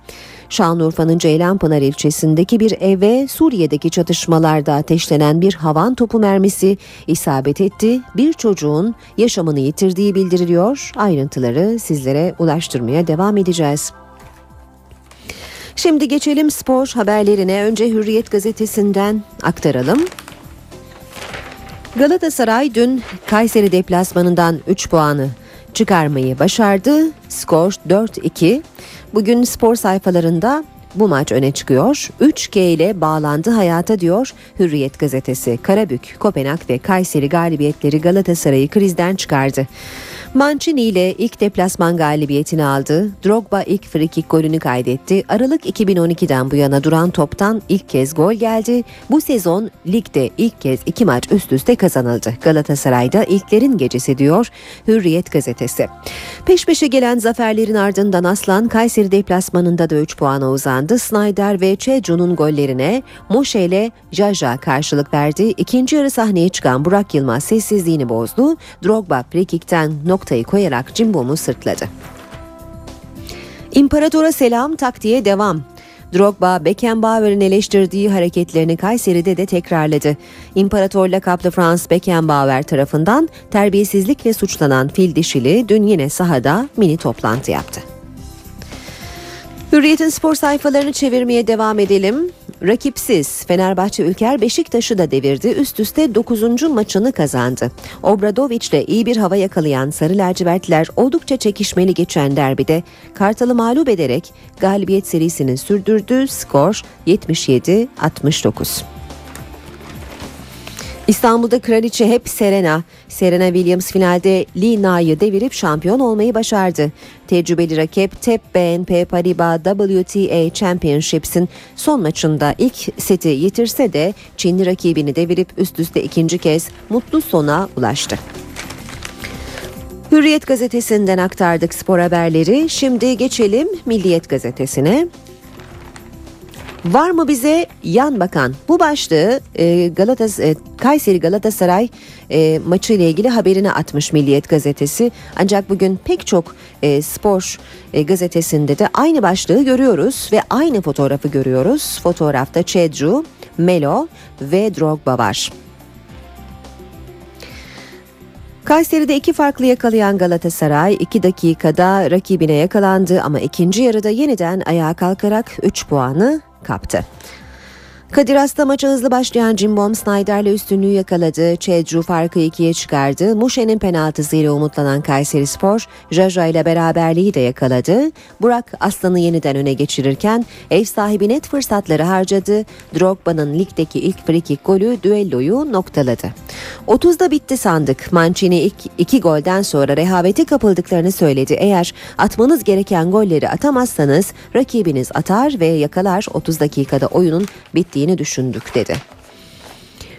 Şanlıurfa'nın Ceylanpınar ilçesindeki bir eve Suriye'deki çatışmalarda ateşlenen bir havan topu mermisi isabet etti. Bir çocuğun yaşamını yitirdiği bildiriliyor. Ayrıntıları sizlere ulaştırmaya devam edeceğiz. Şimdi geçelim spor haberlerine. Önce Hürriyet gazetesinden aktaralım. Galatasaray dün Kayseri deplasmanından 3 puanı çıkarmayı başardı. Skor 4-2. Bugün spor sayfalarında bu maç öne çıkıyor. 3G ile bağlandı hayata diyor Hürriyet gazetesi. Karabük, Kopenhag ve Kayseri galibiyetleri Galatasaray'ı krizden çıkardı. Mancini ile ilk deplasman galibiyetini aldı. Drogba ilk frikik golünü kaydetti. Aralık 2012'den bu yana duran toptan ilk kez gol geldi. Bu sezon ligde ilk kez iki maç üst üste kazanıldı. Galatasaray'da ilklerin gecesi diyor Hürriyet gazetesi. Peş peşe gelen zaferlerin ardından Aslan Kayseri deplasmanında da 3 puana uzandı. Snyder ve Çecu'nun gollerine Moşe ile Jaja karşılık verdi. İkinci yarı sahneye çıkan Burak Yılmaz sessizliğini bozdu. Drogba frikikten noktayı koyarak Cimbom'u sırtladı. İmparatora selam taktiğe devam. Drogba, Beckenbauer'ın eleştirdiği hareketlerini Kayseri'de de tekrarladı. İmparator lakaplı Franz Beckenbauer tarafından terbiyesizlikle suçlanan fil dişili dün yine sahada mini toplantı yaptı. Hürriyet'in spor sayfalarını çevirmeye devam edelim. Rakipsiz Fenerbahçe Ülker Beşiktaş'ı da devirdi. Üst üste 9. maçını kazandı. Obradoviç'le iyi bir hava yakalayan Sarı Lacivertler oldukça çekişmeli geçen derbide Kartal'ı mağlup ederek galibiyet serisini sürdürdü. Skor 77-69. İstanbul'da kraliçe hep Serena. Serena Williams finalde Lina'yı devirip şampiyon olmayı başardı. Tecrübeli rakip TEP BNP Paribas WTA Championships'in son maçında ilk seti yitirse de Çinli rakibini devirip üst üste ikinci kez mutlu sona ulaştı. Hürriyet gazetesinden aktardık spor haberleri. Şimdi geçelim Milliyet gazetesine. Var mı bize yan bakan? Bu başlığı e, Galatas e, Kayseri Galatasaray e, maçı ile ilgili haberini atmış Milliyet gazetesi. Ancak bugün pek çok e, spor e, gazetesinde de aynı başlığı görüyoruz ve aynı fotoğrafı görüyoruz. Fotoğrafta Çedru, Melo ve Drogba var. Kayseri'de iki farklı yakalayan Galatasaray 2 dakikada rakibine yakalandı ama ikinci yarıda yeniden ayağa kalkarak 3 puanı kapte. Kadir Has'ta maça hızlı başlayan Cimbom Snyder'le üstünlüğü yakaladı. Çedru farkı ikiye çıkardı. Muşe'nin penaltısıyla umutlanan Kayseri Spor, Jaja ile beraberliği de yakaladı. Burak Aslan'ı yeniden öne geçirirken ev sahibi net fırsatları harcadı. Drogba'nın ligdeki ilk frikik golü düelloyu noktaladı. 30'da bitti sandık. Mancini ilk iki golden sonra rehavete kapıldıklarını söyledi. Eğer atmanız gereken golleri atamazsanız rakibiniz atar ve yakalar 30 dakikada oyunun bittiğini düşündük dedi.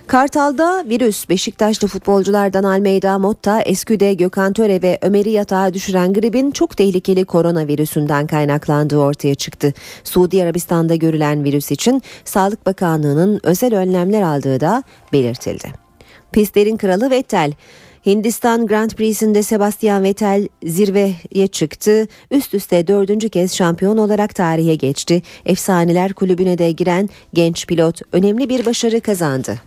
Kartal'da virüs Beşiktaşlı futbolculardan Almeyda Motta, Esküde, Gökhan Töre ve Ömer'i yatağa düşüren gribin çok tehlikeli koronavirüsünden kaynaklandığı ortaya çıktı. Suudi Arabistan'da görülen virüs için Sağlık Bakanlığı'nın özel önlemler aldığı da belirtildi. Pistlerin kralı Vettel Hindistan Grand Prix'sinde Sebastian Vettel zirveye çıktı. Üst üste dördüncü kez şampiyon olarak tarihe geçti. Efsaneler kulübüne de giren genç pilot önemli bir başarı kazandı.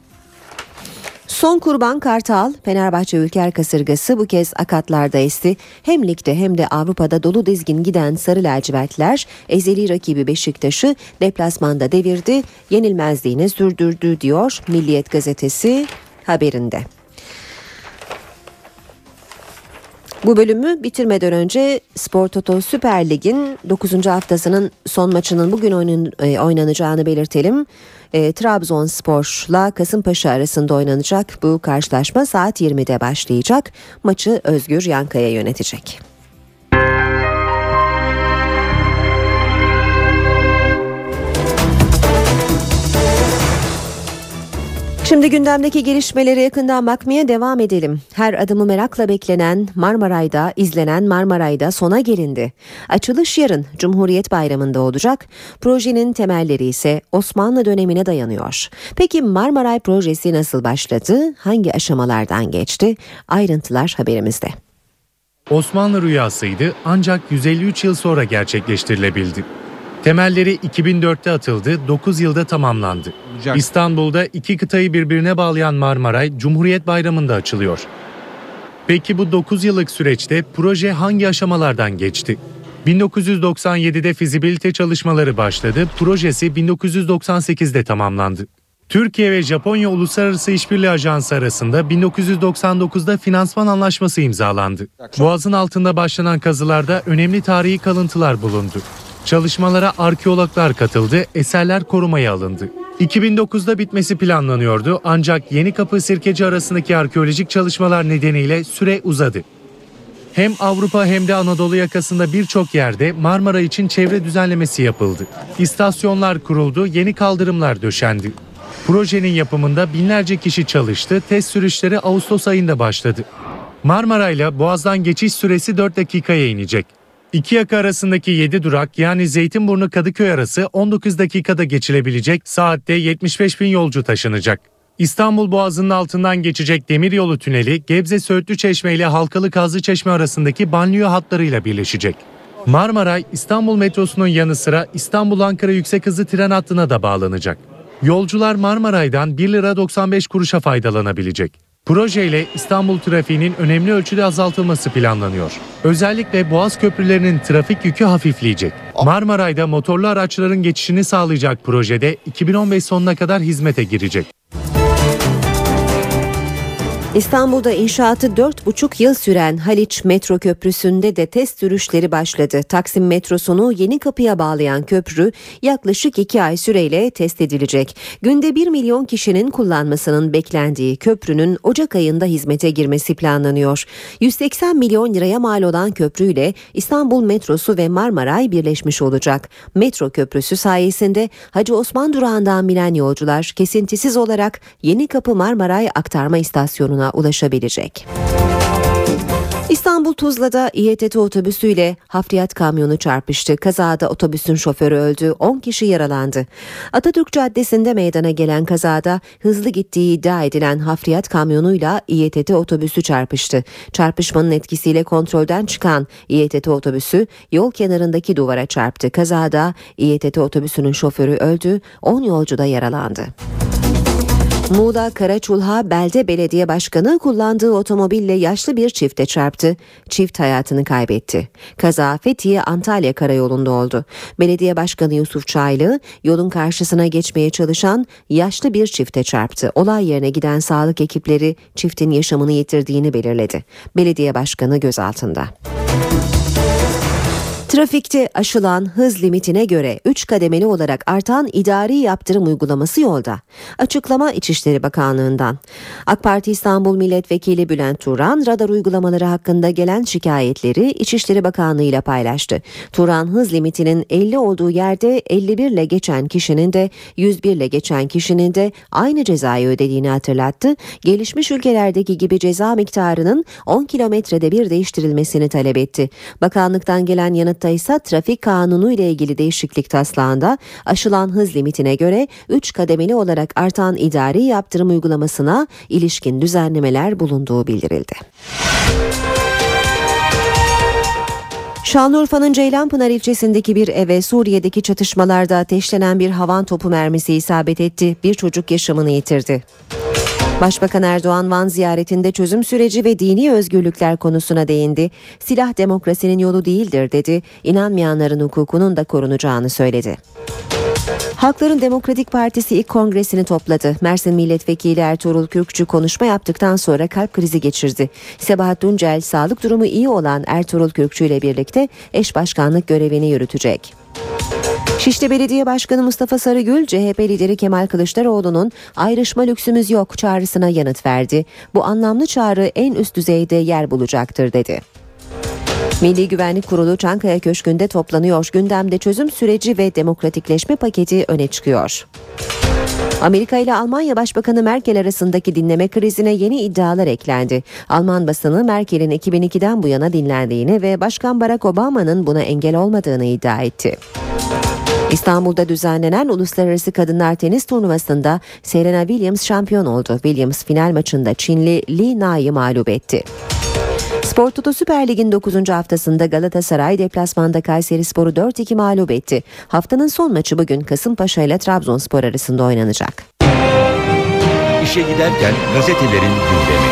Son kurban Kartal, Fenerbahçe Ülker kasırgası bu kez akatlarda esti. Hem ligde hem de Avrupa'da dolu dizgin giden Sarı Lacivertler ezeli rakibi Beşiktaş'ı deplasmanda devirdi, yenilmezliğini sürdürdü diyor Milliyet gazetesi haberinde. Bu bölümü bitirmeden önce Spor Toto Süper Lig'in 9. haftasının son maçının bugün oynanacağını belirtelim. E, Trabzonspor'la Kasımpaşa arasında oynanacak bu karşılaşma saat 20'de başlayacak. Maçı Özgür Yankaya yönetecek. Şimdi gündemdeki gelişmeleri yakından bakmaya devam edelim. Her adımı merakla beklenen Marmaray'da, izlenen Marmaray'da sona gelindi. Açılış yarın Cumhuriyet Bayramı'nda olacak. Projenin temelleri ise Osmanlı dönemine dayanıyor. Peki Marmaray projesi nasıl başladı? Hangi aşamalardan geçti? Ayrıntılar haberimizde. Osmanlı rüyasıydı ancak 153 yıl sonra gerçekleştirilebildi. Temelleri 2004'te atıldı, 9 yılda tamamlandı. Olacak. İstanbul'da iki kıtayı birbirine bağlayan Marmaray Cumhuriyet Bayramı'nda açılıyor. Peki bu 9 yıllık süreçte proje hangi aşamalardan geçti? 1997'de fizibilite çalışmaları başladı, projesi 1998'de tamamlandı. Türkiye ve Japonya Uluslararası İşbirliği Ajansı arasında 1999'da finansman anlaşması imzalandı. Boğazın altında başlanan kazılarda önemli tarihi kalıntılar bulundu. Çalışmalara arkeologlar katıldı, eserler korumaya alındı. 2009'da bitmesi planlanıyordu ancak Yeni Kapı Sirkeci arasındaki arkeolojik çalışmalar nedeniyle süre uzadı. Hem Avrupa hem de Anadolu yakasında birçok yerde Marmara için çevre düzenlemesi yapıldı. İstasyonlar kuruldu, yeni kaldırımlar döşendi. Projenin yapımında binlerce kişi çalıştı, test sürüşleri Ağustos ayında başladı. Marmara ile Boğaz'dan geçiş süresi 4 dakikaya inecek. İki yaka arasındaki 7 durak yani Zeytinburnu Kadıköy arası 19 dakikada geçilebilecek saatte 75 bin yolcu taşınacak. İstanbul Boğazı'nın altından geçecek demiryolu tüneli Gebze Söğütlü Çeşme ile Halkalı Kazlı Çeşme arasındaki banliyö hatlarıyla birleşecek. Marmaray İstanbul metrosunun yanı sıra İstanbul-Ankara yüksek hızlı tren hattına da bağlanacak. Yolcular Marmaray'dan 1 lira 95 kuruşa faydalanabilecek. Projeyle İstanbul trafiğinin önemli ölçüde azaltılması planlanıyor. Özellikle Boğaz köprülerinin trafik yükü hafifleyecek. Marmaray'da motorlu araçların geçişini sağlayacak projede 2015 sonuna kadar hizmete girecek. İstanbul'da inşaatı 4,5 yıl süren Haliç Metro Köprüsü'nde de test sürüşleri başladı. Taksim metrosunu yeni kapıya bağlayan köprü yaklaşık 2 ay süreyle test edilecek. Günde 1 milyon kişinin kullanmasının beklendiği köprünün Ocak ayında hizmete girmesi planlanıyor. 180 milyon liraya mal olan köprüyle İstanbul metrosu ve Marmaray birleşmiş olacak. Metro köprüsü sayesinde Hacı Osman durağından binen yolcular kesintisiz olarak Yeni Kapı Marmaray aktarma istasyonuna ulaşabilecek. İstanbul Tuzla'da İETT otobüsüyle hafriyat kamyonu çarpıştı. Kazada otobüsün şoförü öldü, 10 kişi yaralandı. Atatürk Caddesi'nde meydana gelen kazada hızlı gittiği iddia edilen hafriyat kamyonuyla İETT otobüsü çarpıştı. Çarpışmanın etkisiyle kontrolden çıkan İETT otobüsü yol kenarındaki duvara çarptı. Kazada İETT otobüsünün şoförü öldü, 10 yolcu da yaralandı. Muğla Karaçulha Belde Belediye Başkanı kullandığı otomobille yaşlı bir çifte çarptı. Çift hayatını kaybetti. Kaza Fethiye Antalya karayolunda oldu. Belediye Başkanı Yusuf Çaylı yolun karşısına geçmeye çalışan yaşlı bir çifte çarptı. Olay yerine giden sağlık ekipleri çiftin yaşamını yitirdiğini belirledi. Belediye Başkanı gözaltında. Trafikte aşılan hız limitine göre 3 kademeli olarak artan idari yaptırım uygulaması yolda. Açıklama İçişleri Bakanlığı'ndan. AK Parti İstanbul Milletvekili Bülent Turan radar uygulamaları hakkında gelen şikayetleri İçişleri Bakanlığı ile paylaştı. Turan hız limitinin 50 olduğu yerde 51 ile geçen kişinin de 101 ile geçen kişinin de aynı cezayı ödediğini hatırlattı. Gelişmiş ülkelerdeki gibi ceza miktarının 10 kilometrede bir değiştirilmesini talep etti. Bakanlıktan gelen yanıtta ise trafik kanunu ile ilgili değişiklik taslağında aşılan hız limitine göre 3 kademeli olarak artan idari yaptırım uygulamasına ilişkin düzenlemeler bulunduğu bildirildi. Şanlıurfa'nın Ceylanpınar ilçesindeki bir eve Suriye'deki çatışmalarda ateşlenen bir havan topu mermisi isabet etti. Bir çocuk yaşamını yitirdi. Başbakan Erdoğan Van ziyaretinde çözüm süreci ve dini özgürlükler konusuna değindi. Silah demokrasinin yolu değildir dedi. İnanmayanların hukukunun da korunacağını söyledi. Halkların Demokratik Partisi ilk kongresini topladı. Mersin Milletvekili Ertuğrul Kürkçü konuşma yaptıktan sonra kalp krizi geçirdi. Sebahat Tuncel sağlık durumu iyi olan Ertuğrul Kürkçü ile birlikte eş başkanlık görevini yürütecek. Şişli Belediye Başkanı Mustafa Sarıgül, CHP lideri Kemal Kılıçdaroğlu'nun ayrışma lüksümüz yok çağrısına yanıt verdi. Bu anlamlı çağrı en üst düzeyde yer bulacaktır dedi. Milli Güvenlik Kurulu Çankaya Köşkü'nde toplanıyor. Gündemde çözüm süreci ve demokratikleşme paketi öne çıkıyor. Amerika ile Almanya Başbakanı Merkel arasındaki dinleme krizine yeni iddialar eklendi. Alman basını Merkel'in 2002'den bu yana dinlendiğini ve Başkan Barack Obama'nın buna engel olmadığını iddia etti. İstanbul'da düzenlenen Uluslararası Kadınlar Tenis Turnuvası'nda Serena Williams şampiyon oldu. Williams final maçında Çinli Li Na'yı mağlup etti. Spor Toto Süper Lig'in 9. haftasında Galatasaray deplasmanda Kayseri Sporu 4-2 mağlup etti. Haftanın son maçı bugün Kasımpaşa ile Trabzonspor arasında oynanacak. İşe giderken gazetelerin gündemi.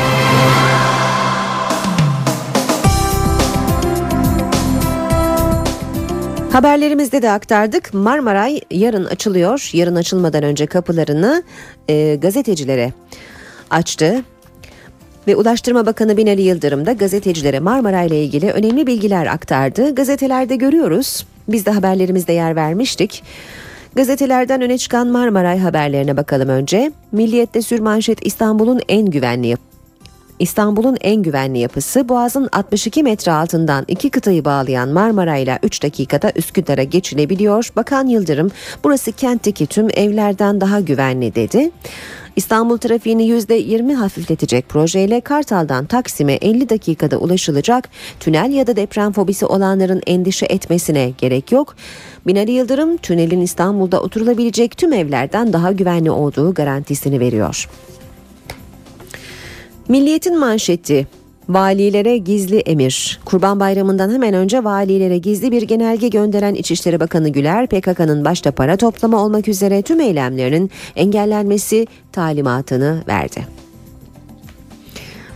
Haberlerimizde de aktardık. Marmaray yarın açılıyor. Yarın açılmadan önce kapılarını e, gazetecilere açtı. Ve Ulaştırma Bakanı Binali Yıldırım da gazetecilere Marmara ile ilgili önemli bilgiler aktardı. Gazetelerde görüyoruz. Biz de haberlerimizde yer vermiştik. Gazetelerden öne çıkan Marmaray haberlerine bakalım önce. Milliyet'te sürmanşet İstanbul'un en güvenli İstanbul'un en güvenli yapısı Boğaz'ın 62 metre altından iki kıtayı bağlayan Marmara ile 3 dakikada Üsküdar'a geçilebiliyor. Bakan Yıldırım burası kentteki tüm evlerden daha güvenli dedi. İstanbul trafiğini %20 hafifletecek projeyle Kartal'dan Taksim'e 50 dakikada ulaşılacak. Tünel ya da deprem fobisi olanların endişe etmesine gerek yok. Binali Yıldırım tünelin İstanbul'da oturulabilecek tüm evlerden daha güvenli olduğu garantisini veriyor. Milliyetin manşeti Valilere gizli emir. Kurban Bayramı'ndan hemen önce valilere gizli bir genelge gönderen İçişleri Bakanı Güler, PKK'nın başta para toplama olmak üzere tüm eylemlerinin engellenmesi talimatını verdi.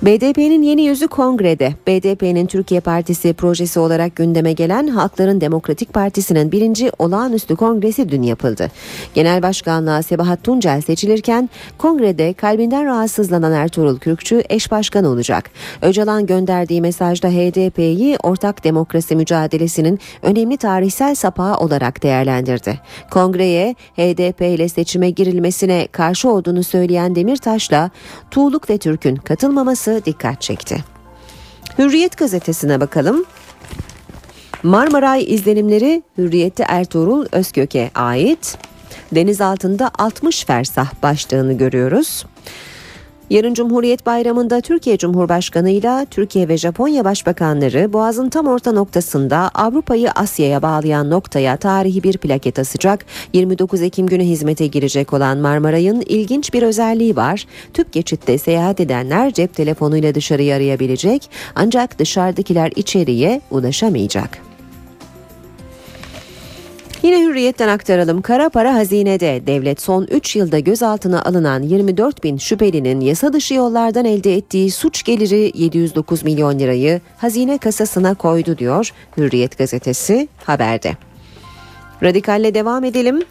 BDP'nin yeni yüzü kongrede. BDP'nin Türkiye Partisi projesi olarak gündeme gelen Halkların Demokratik Partisi'nin birinci olağanüstü kongresi dün yapıldı. Genel Başkanlığa Sebahat Tuncel seçilirken kongrede kalbinden rahatsızlanan Ertuğrul Kürkçü eş başkan olacak. Öcalan gönderdiği mesajda HDP'yi ortak demokrasi mücadelesinin önemli tarihsel sapağı olarak değerlendirdi. Kongreye HDP ile seçime girilmesine karşı olduğunu söyleyen Demirtaş'la Tuğluk ve Türk'ün katılmaması dikkat çekti. Hürriyet gazetesine bakalım. Marmaray izlenimleri Hürriyet'te Ertuğrul Özkök'e ait. Deniz altında 60 fersah başlığını görüyoruz. Yarın Cumhuriyet Bayramı'nda Türkiye Cumhurbaşkanı ile Türkiye ve Japonya Başbakanları Boğaz'ın tam orta noktasında Avrupa'yı Asya'ya bağlayan noktaya tarihi bir plaket asacak. 29 Ekim günü hizmete girecek olan Marmaray'ın ilginç bir özelliği var. Tüp geçitte seyahat edenler cep telefonuyla dışarıyı arayabilecek ancak dışarıdakiler içeriye ulaşamayacak. Yine hürriyetten aktaralım. Kara para hazinede. Devlet son 3 yılda gözaltına alınan 24 bin şüphelinin yasa dışı yollardan elde ettiği suç geliri 709 milyon lirayı hazine kasasına koydu diyor Hürriyet gazetesi haberde. Radikalle devam edelim.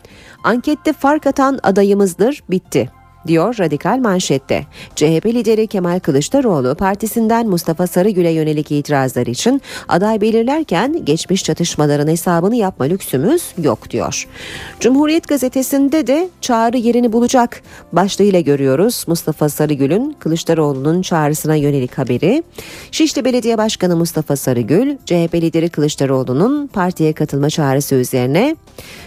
Ankette fark atan adayımızdır bitti diyor radikal manşette. CHP lideri Kemal Kılıçdaroğlu partisinden Mustafa Sarıgül'e yönelik itirazlar için aday belirlerken geçmiş çatışmaların hesabını yapma lüksümüz yok diyor. Cumhuriyet gazetesinde de çağrı yerini bulacak başlığıyla görüyoruz Mustafa Sarıgül'ün Kılıçdaroğlu'nun çağrısına yönelik haberi. Şişli Belediye Başkanı Mustafa Sarıgül, CHP lideri Kılıçdaroğlu'nun partiye katılma çağrısı üzerine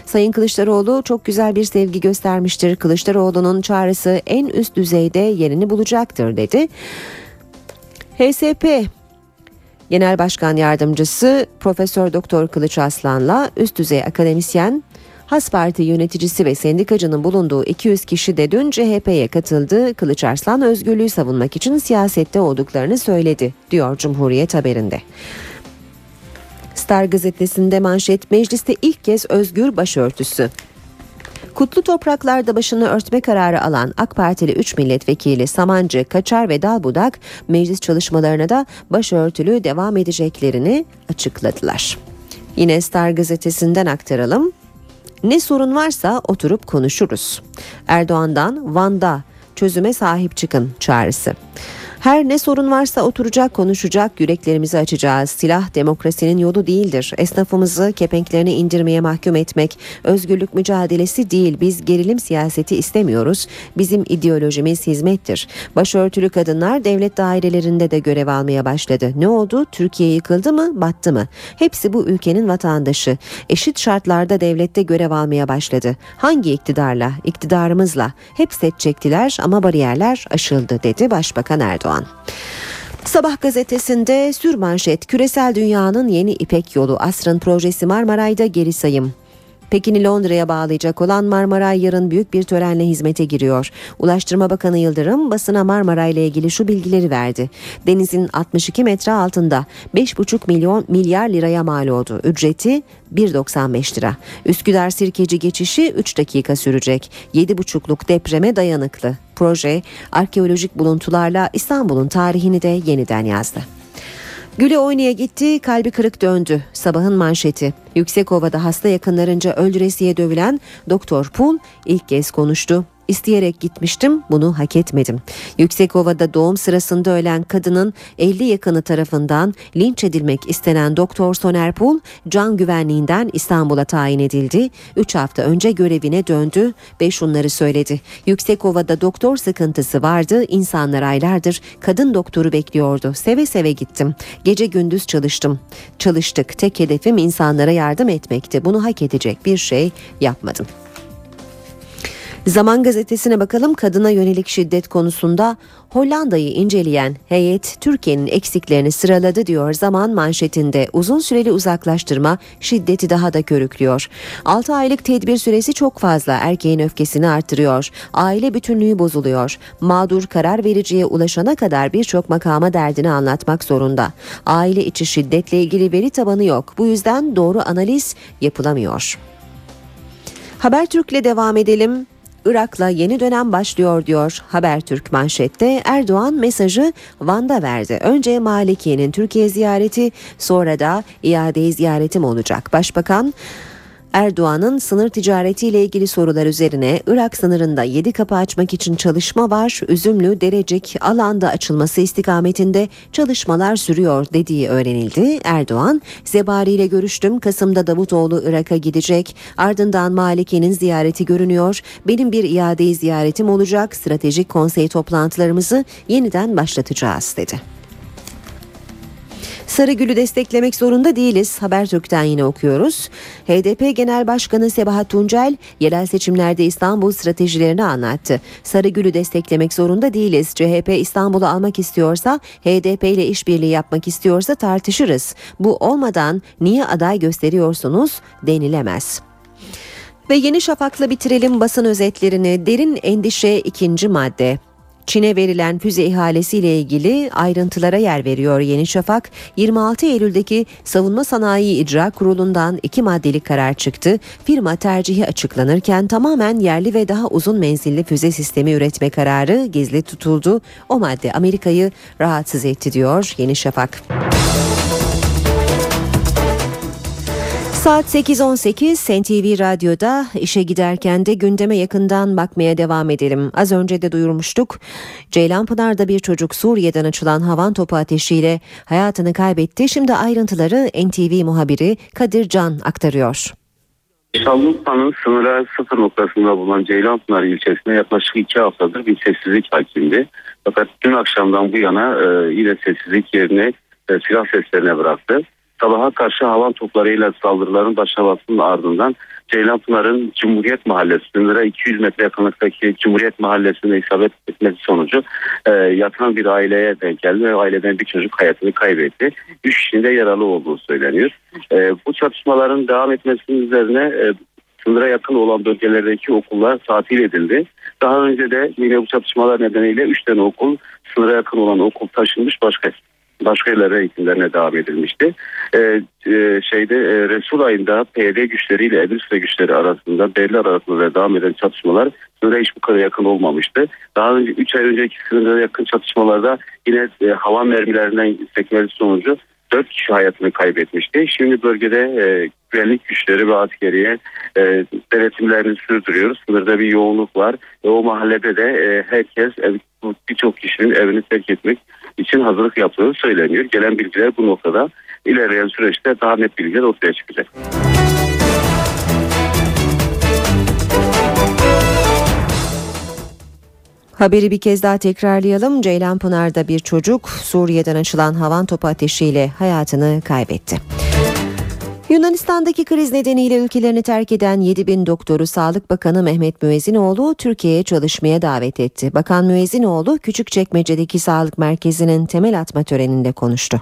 Sayın Kılıçdaroğlu çok güzel bir sevgi göstermiştir. Kılıçdaroğlu'nun çağrısı en üst düzeyde yerini bulacaktır dedi. HSP Genel Başkan Yardımcısı Profesör Doktor Kılıç Aslan'la üst düzey akademisyen Has Parti yöneticisi ve sendikacının bulunduğu 200 kişi de dün CHP'ye katıldı. Kılıç Arslan özgürlüğü savunmak için siyasette olduklarını söyledi, diyor Cumhuriyet haberinde. Star gazetesinde manşet mecliste ilk kez özgür başörtüsü. Kutlu topraklarda başını örtme kararı alan AK Partili 3 milletvekili Samancı, Kaçar ve Dalbudak meclis çalışmalarına da başörtülü devam edeceklerini açıkladılar. Yine Star gazetesinden aktaralım. Ne sorun varsa oturup konuşuruz. Erdoğan'dan Van'da çözüme sahip çıkın çağrısı. Her ne sorun varsa oturacak, konuşacak, yüreklerimizi açacağız. Silah demokrasinin yolu değildir. Esnafımızı kepenklerini indirmeye mahkum etmek özgürlük mücadelesi değil. Biz gerilim siyaseti istemiyoruz. Bizim ideolojimiz hizmettir. Başörtülü kadınlar devlet dairelerinde de görev almaya başladı. Ne oldu? Türkiye yıkıldı mı? Battı mı? Hepsi bu ülkenin vatandaşı. Eşit şartlarda devlette görev almaya başladı. Hangi iktidarla? İktidarımızla. Hep set çektiler ama bariyerler aşıldı dedi Başbakan Erdoğan. Sabah gazetesinde sürmanşet küresel dünyanın yeni İpek yolu asrın projesi Marmaray'da geri sayım. Pekin'i Londra'ya bağlayacak olan Marmaray yarın büyük bir törenle hizmete giriyor. Ulaştırma Bakanı Yıldırım basına Marmaray ile ilgili şu bilgileri verdi. Denizin 62 metre altında 5,5 milyon milyar liraya mal oldu. Ücreti 1.95 lira. Üsküdar Sirkeci geçişi 3 dakika sürecek. 7,5'luk depreme dayanıklı. Proje arkeolojik buluntularla İstanbul'un tarihini de yeniden yazdı. Güle oynaya gitti, kalbi kırık döndü. Sabahın manşeti. Yüksekova'da hasta yakınlarınca öldüresiye dövülen Doktor Pul ilk kez konuştu. İsteyerek gitmiştim, bunu hak etmedim. Yüksekova'da doğum sırasında ölen kadının 50 yakını tarafından linç edilmek istenen Doktor Soner Pul, can güvenliğinden İstanbul'a tayin edildi. 3 hafta önce görevine döndü ve şunları söyledi. Yüksekova'da doktor sıkıntısı vardı, insanlar aylardır kadın doktoru bekliyordu. Seve seve gittim. Gece gündüz çalıştım. Çalıştık. Tek hedefim insanlara yardım etmekti. Bunu hak edecek bir şey yapmadım. Zaman gazetesine bakalım kadına yönelik şiddet konusunda Hollanda'yı inceleyen heyet Türkiye'nin eksiklerini sıraladı diyor zaman manşetinde uzun süreli uzaklaştırma şiddeti daha da körüklüyor. 6 aylık tedbir süresi çok fazla erkeğin öfkesini artırıyor. Aile bütünlüğü bozuluyor. Mağdur karar vericiye ulaşana kadar birçok makama derdini anlatmak zorunda. Aile içi şiddetle ilgili veri tabanı yok. Bu yüzden doğru analiz yapılamıyor. Habertürk'le devam edelim. Irak'la yeni dönem başlıyor diyor Habertürk manşette. Erdoğan mesajı Van'da verdi. Önce Malikiye'nin Türkiye ziyareti sonra da iade ziyaretim olacak. Başbakan Erdoğan'ın sınır ticaretiyle ilgili sorular üzerine Irak sınırında 7 kapı açmak için çalışma var. Üzümlü, Derecik alanda açılması istikametinde çalışmalar sürüyor dediği öğrenildi. Erdoğan, Zebari ile görüştüm. Kasım'da Davutoğlu Irak'a gidecek. Ardından Maliki'nin ziyareti görünüyor. Benim bir iade ziyaretim olacak. Stratejik konsey toplantılarımızı yeniden başlatacağız dedi. Sarıgül'ü desteklemek zorunda değiliz. Habertürk'ten yine okuyoruz. HDP Genel Başkanı Sebahat Tuncel yerel seçimlerde İstanbul stratejilerini anlattı. Sarıgül'ü desteklemek zorunda değiliz. CHP İstanbul'u almak istiyorsa, HDP ile işbirliği yapmak istiyorsa tartışırız. Bu olmadan niye aday gösteriyorsunuz denilemez. Ve Yeni Şafak'la bitirelim basın özetlerini. Derin endişe ikinci madde. Çin'e verilen füze ihalesiyle ilgili ayrıntılara yer veriyor Yeni Şafak. 26 Eylül'deki Savunma Sanayi İcra Kurulu'ndan iki maddelik karar çıktı. Firma tercihi açıklanırken tamamen yerli ve daha uzun menzilli füze sistemi üretme kararı gizli tutuldu. O madde Amerika'yı rahatsız etti diyor Yeni Şafak. Saat 8.18 SNTV Radyo'da işe giderken de gündeme yakından bakmaya devam edelim. Az önce de duyurmuştuk. Ceylanpınar'da bir çocuk Suriye'den açılan havan topu ateşiyle hayatını kaybetti. Şimdi ayrıntıları NTV muhabiri Kadir Can aktarıyor. Şanlıurfa'nın sınıra sıfır noktasında bulunan Ceylanpınar ilçesinde yaklaşık iki haftadır bir sessizlik hakimdi. Fakat dün akşamdan bu yana e, yine sessizlik yerine e, silah seslerine bıraktı sabaha karşı havan toplarıyla saldırıların başlamasının ardından Ceylanpınar'ın Cumhuriyet Mahallesi sınıra 200 metre yakınlıktaki Cumhuriyet Mahallesi'ne isabet etmesi sonucu e, yatan bir aileye denk geldi ve aileden bir çocuk hayatını kaybetti. Üç kişinin de yaralı olduğu söyleniyor. E, bu çatışmaların devam etmesinin üzerine e, sınıra yakın olan bölgelerdeki okullar tatil edildi. Daha önce de yine bu çatışmalar nedeniyle 3 tane okul sınıra yakın olan okul taşınmış başka başka yerlere eğitimlerine devam edilmişti. Ee, e, şeyde e, Resul ayında PYD güçleriyle Edirne güçleri arasında belli arasında devam eden çatışmalar sınıra hiç bu kadar yakın olmamıştı. Daha önce 3 ay önceki sınıra yakın çatışmalarda yine e, hava mermilerinden sekmesi sonucu 4 kişi hayatını kaybetmişti. Şimdi bölgede e, güvenlik güçleri ve askeriye e, denetimlerini sürdürüyoruz. Sınırda bir yoğunluk var. E, o mahallede de e, herkes birçok kişinin evini terk etmek için hazırlık yaptığı söyleniyor. Gelen bilgiler bu noktada ilerleyen süreçte daha net bilgiler ortaya çıkacak. Haberi bir kez daha tekrarlayalım. Ceylanpınar'da bir çocuk Suriye'den açılan havan topu ateşiyle hayatını kaybetti. Yunanistan'daki kriz nedeniyle ülkelerini terk eden 7 bin doktoru Sağlık Bakanı Mehmet Müezzinoğlu Türkiye'ye çalışmaya davet etti. Bakan Müezzinoğlu Küçükçekmece'deki sağlık merkezinin temel atma töreninde konuştu.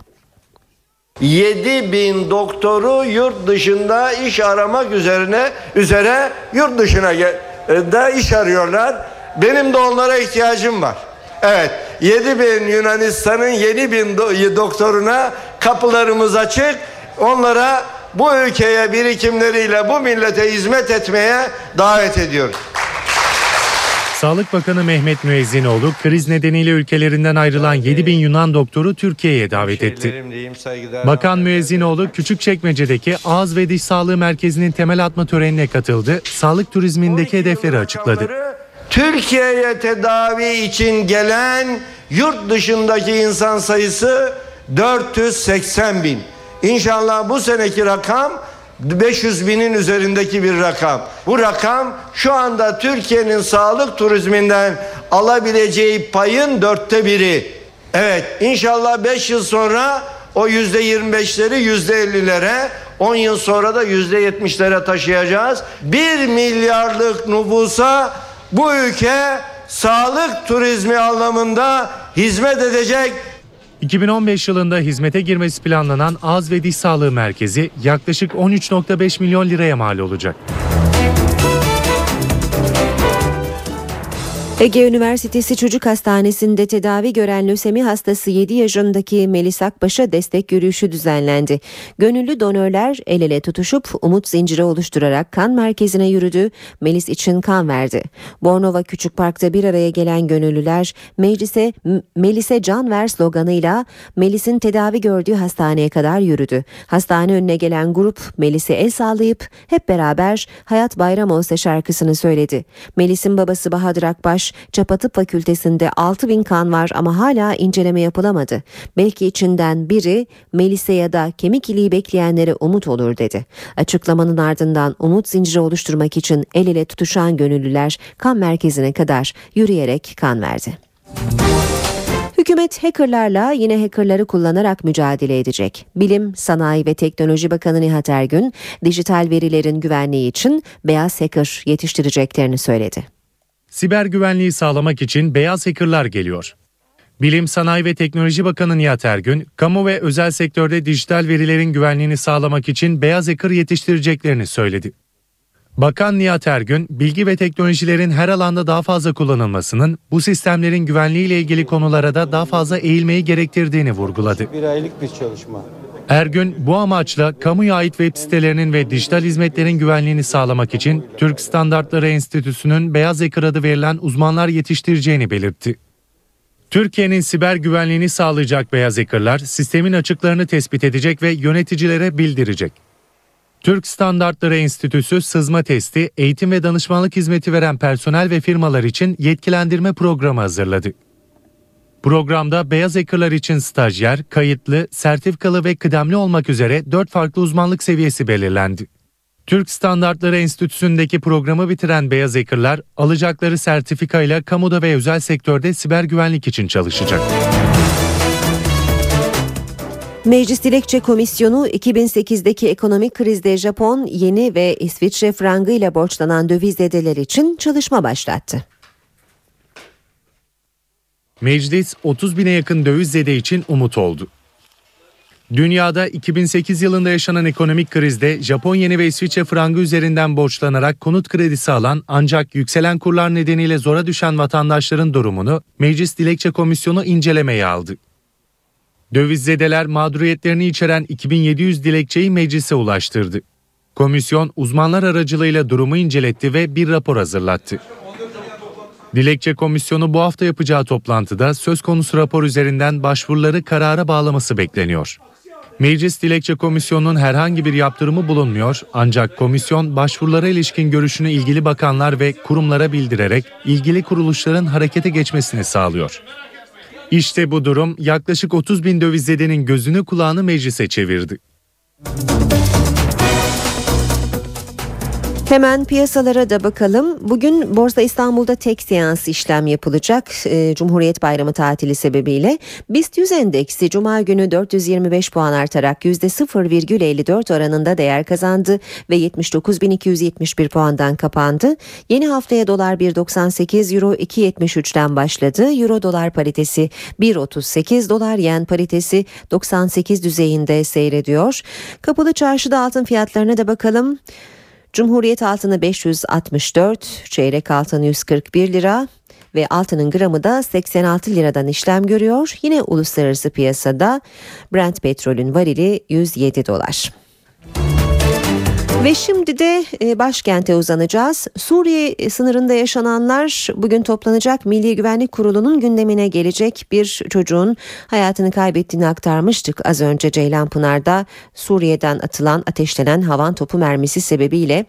7 bin doktoru yurt dışında iş aramak üzerine üzere yurt dışına da iş arıyorlar. Benim de onlara ihtiyacım var. Evet 7 bin Yunanistan'ın 7 bin doktoruna kapılarımız açık. Onlara bu ülkeye birikimleriyle bu millete hizmet etmeye davet ediyoruz. Sağlık Bakanı Mehmet Müezzinoğlu kriz nedeniyle ülkelerinden ayrılan 7 bin Yunan doktoru Türkiye'ye davet etti. Bakan Müezzinoğlu Küçükçekmece'deki Ağız ve Diş Sağlığı Merkezi'nin temel atma törenine katıldı. Sağlık turizmindeki hedefleri açıkladı. Türkiye'ye tedavi için gelen yurt dışındaki insan sayısı 480 bin. İnşallah bu seneki rakam 500 binin üzerindeki bir rakam. Bu rakam şu anda Türkiye'nin sağlık turizminden alabileceği payın dörtte biri. Evet inşallah 5 yıl sonra o yüzde 25'leri yüzde 50'lere 10 yıl sonra da yüzde 70'lere taşıyacağız. 1 milyarlık nüfusa bu ülke sağlık turizmi anlamında hizmet edecek 2015 yılında hizmete girmesi planlanan ağız ve diş sağlığı merkezi yaklaşık 13.5 milyon liraya mal olacak. Ege Üniversitesi Çocuk Hastanesi'nde tedavi gören lösemi hastası 7 yaşındaki Melis Akbaş'a destek yürüyüşü düzenlendi. Gönüllü donörler el ele tutuşup umut zinciri oluşturarak kan merkezine yürüdü. Melis için kan verdi. Bornova Küçük Park'ta bir araya gelen gönüllüler meclise Melis'e can ver sloganıyla Melis'in tedavi gördüğü hastaneye kadar yürüdü. Hastane önüne gelen grup Melis'e el sallayıp hep beraber Hayat Bayram Olsa şarkısını söyledi. Melis'in babası Bahadır Akbaş Çapatıp Fakültesinde 6 bin kan var ama hala inceleme yapılamadı. Belki içinden biri Melise ya da kemik iliği bekleyenlere umut olur dedi. Açıklamanın ardından umut zinciri oluşturmak için el ele tutuşan gönüllüler kan merkezine kadar yürüyerek kan verdi. Hükümet hackerlarla yine hackerları kullanarak mücadele edecek. Bilim, Sanayi ve Teknoloji Bakanı Nihat Ergün, dijital verilerin güvenliği için beyaz hacker yetiştireceklerini söyledi. Siber güvenliği sağlamak için beyaz hackerlar geliyor. Bilim, Sanayi ve Teknoloji Bakanı Nihat Ergün, kamu ve özel sektörde dijital verilerin güvenliğini sağlamak için beyaz hacker yetiştireceklerini söyledi. Bakan Nihat Ergün, bilgi ve teknolojilerin her alanda daha fazla kullanılmasının bu sistemlerin güvenliği ile ilgili konulara da daha fazla eğilmeyi gerektirdiğini vurguladı. Bir aylık bir çalışma. Ergün bu amaçla kamuya ait web sitelerinin ve dijital hizmetlerin güvenliğini sağlamak için Türk Standartları Enstitüsü'nün Beyaz Ekır adı verilen uzmanlar yetiştireceğini belirtti. Türkiye'nin siber güvenliğini sağlayacak beyaz ekrlar sistemin açıklarını tespit edecek ve yöneticilere bildirecek. Türk Standartları Enstitüsü sızma testi, eğitim ve danışmanlık hizmeti veren personel ve firmalar için yetkilendirme programı hazırladı. Programda beyaz ekırlar için stajyer, kayıtlı, sertifikalı ve kıdemli olmak üzere 4 farklı uzmanlık seviyesi belirlendi. Türk Standartları Enstitüsü'ndeki programı bitiren beyaz ekırlar alacakları sertifikayla kamuda ve özel sektörde siber güvenlik için çalışacak. Meclis Dilekçe Komisyonu 2008'deki ekonomik krizde Japon, yeni ve İsviçre frangı borçlanan döviz zedeler için çalışma başlattı. Meclis 30 bine yakın döviz zede için umut oldu. Dünyada 2008 yılında yaşanan ekonomik krizde Japon yeni ve İsviçre frangı üzerinden borçlanarak konut kredisi alan ancak yükselen kurlar nedeniyle zora düşen vatandaşların durumunu Meclis Dilekçe Komisyonu incelemeye aldı. Döviz zedeler mağduriyetlerini içeren 2700 dilekçeyi meclise ulaştırdı. Komisyon uzmanlar aracılığıyla durumu inceletti ve bir rapor hazırlattı. Dilekçe Komisyonu bu hafta yapacağı toplantıda söz konusu rapor üzerinden başvuruları karara bağlaması bekleniyor. Meclis Dilekçe Komisyonu'nun herhangi bir yaptırımı bulunmuyor ancak komisyon başvurulara ilişkin görüşünü ilgili bakanlar ve kurumlara bildirerek ilgili kuruluşların harekete geçmesini sağlıyor. İşte bu durum yaklaşık 30 bin döviz gözünü kulağını meclise çevirdi. Hemen piyasalara da bakalım. Bugün Borsa İstanbul'da tek seans işlem yapılacak. E, Cumhuriyet Bayramı tatili sebebiyle. BIST 100 endeksi Cuma günü 425 puan artarak %0,54 oranında değer kazandı ve 79.271 puandan kapandı. Yeni haftaya dolar 1.98, euro 2.73'ten başladı. Euro dolar paritesi 1.38, dolar yen paritesi 98 düzeyinde seyrediyor. Kapalı çarşıda altın fiyatlarına da bakalım. Cumhuriyet altını 564, çeyrek altın 141 lira ve altının gramı da 86 liradan işlem görüyor. Yine uluslararası piyasada Brent petrolün varili 107 dolar. Ve şimdi de e, başkente uzanacağız. Suriye sınırında yaşananlar bugün toplanacak Milli Güvenlik Kurulu'nun gündemine gelecek bir çocuğun hayatını kaybettiğini aktarmıştık az önce Ceylanpınar'da Suriye'den atılan ateşlenen havan topu mermisi sebebiyle.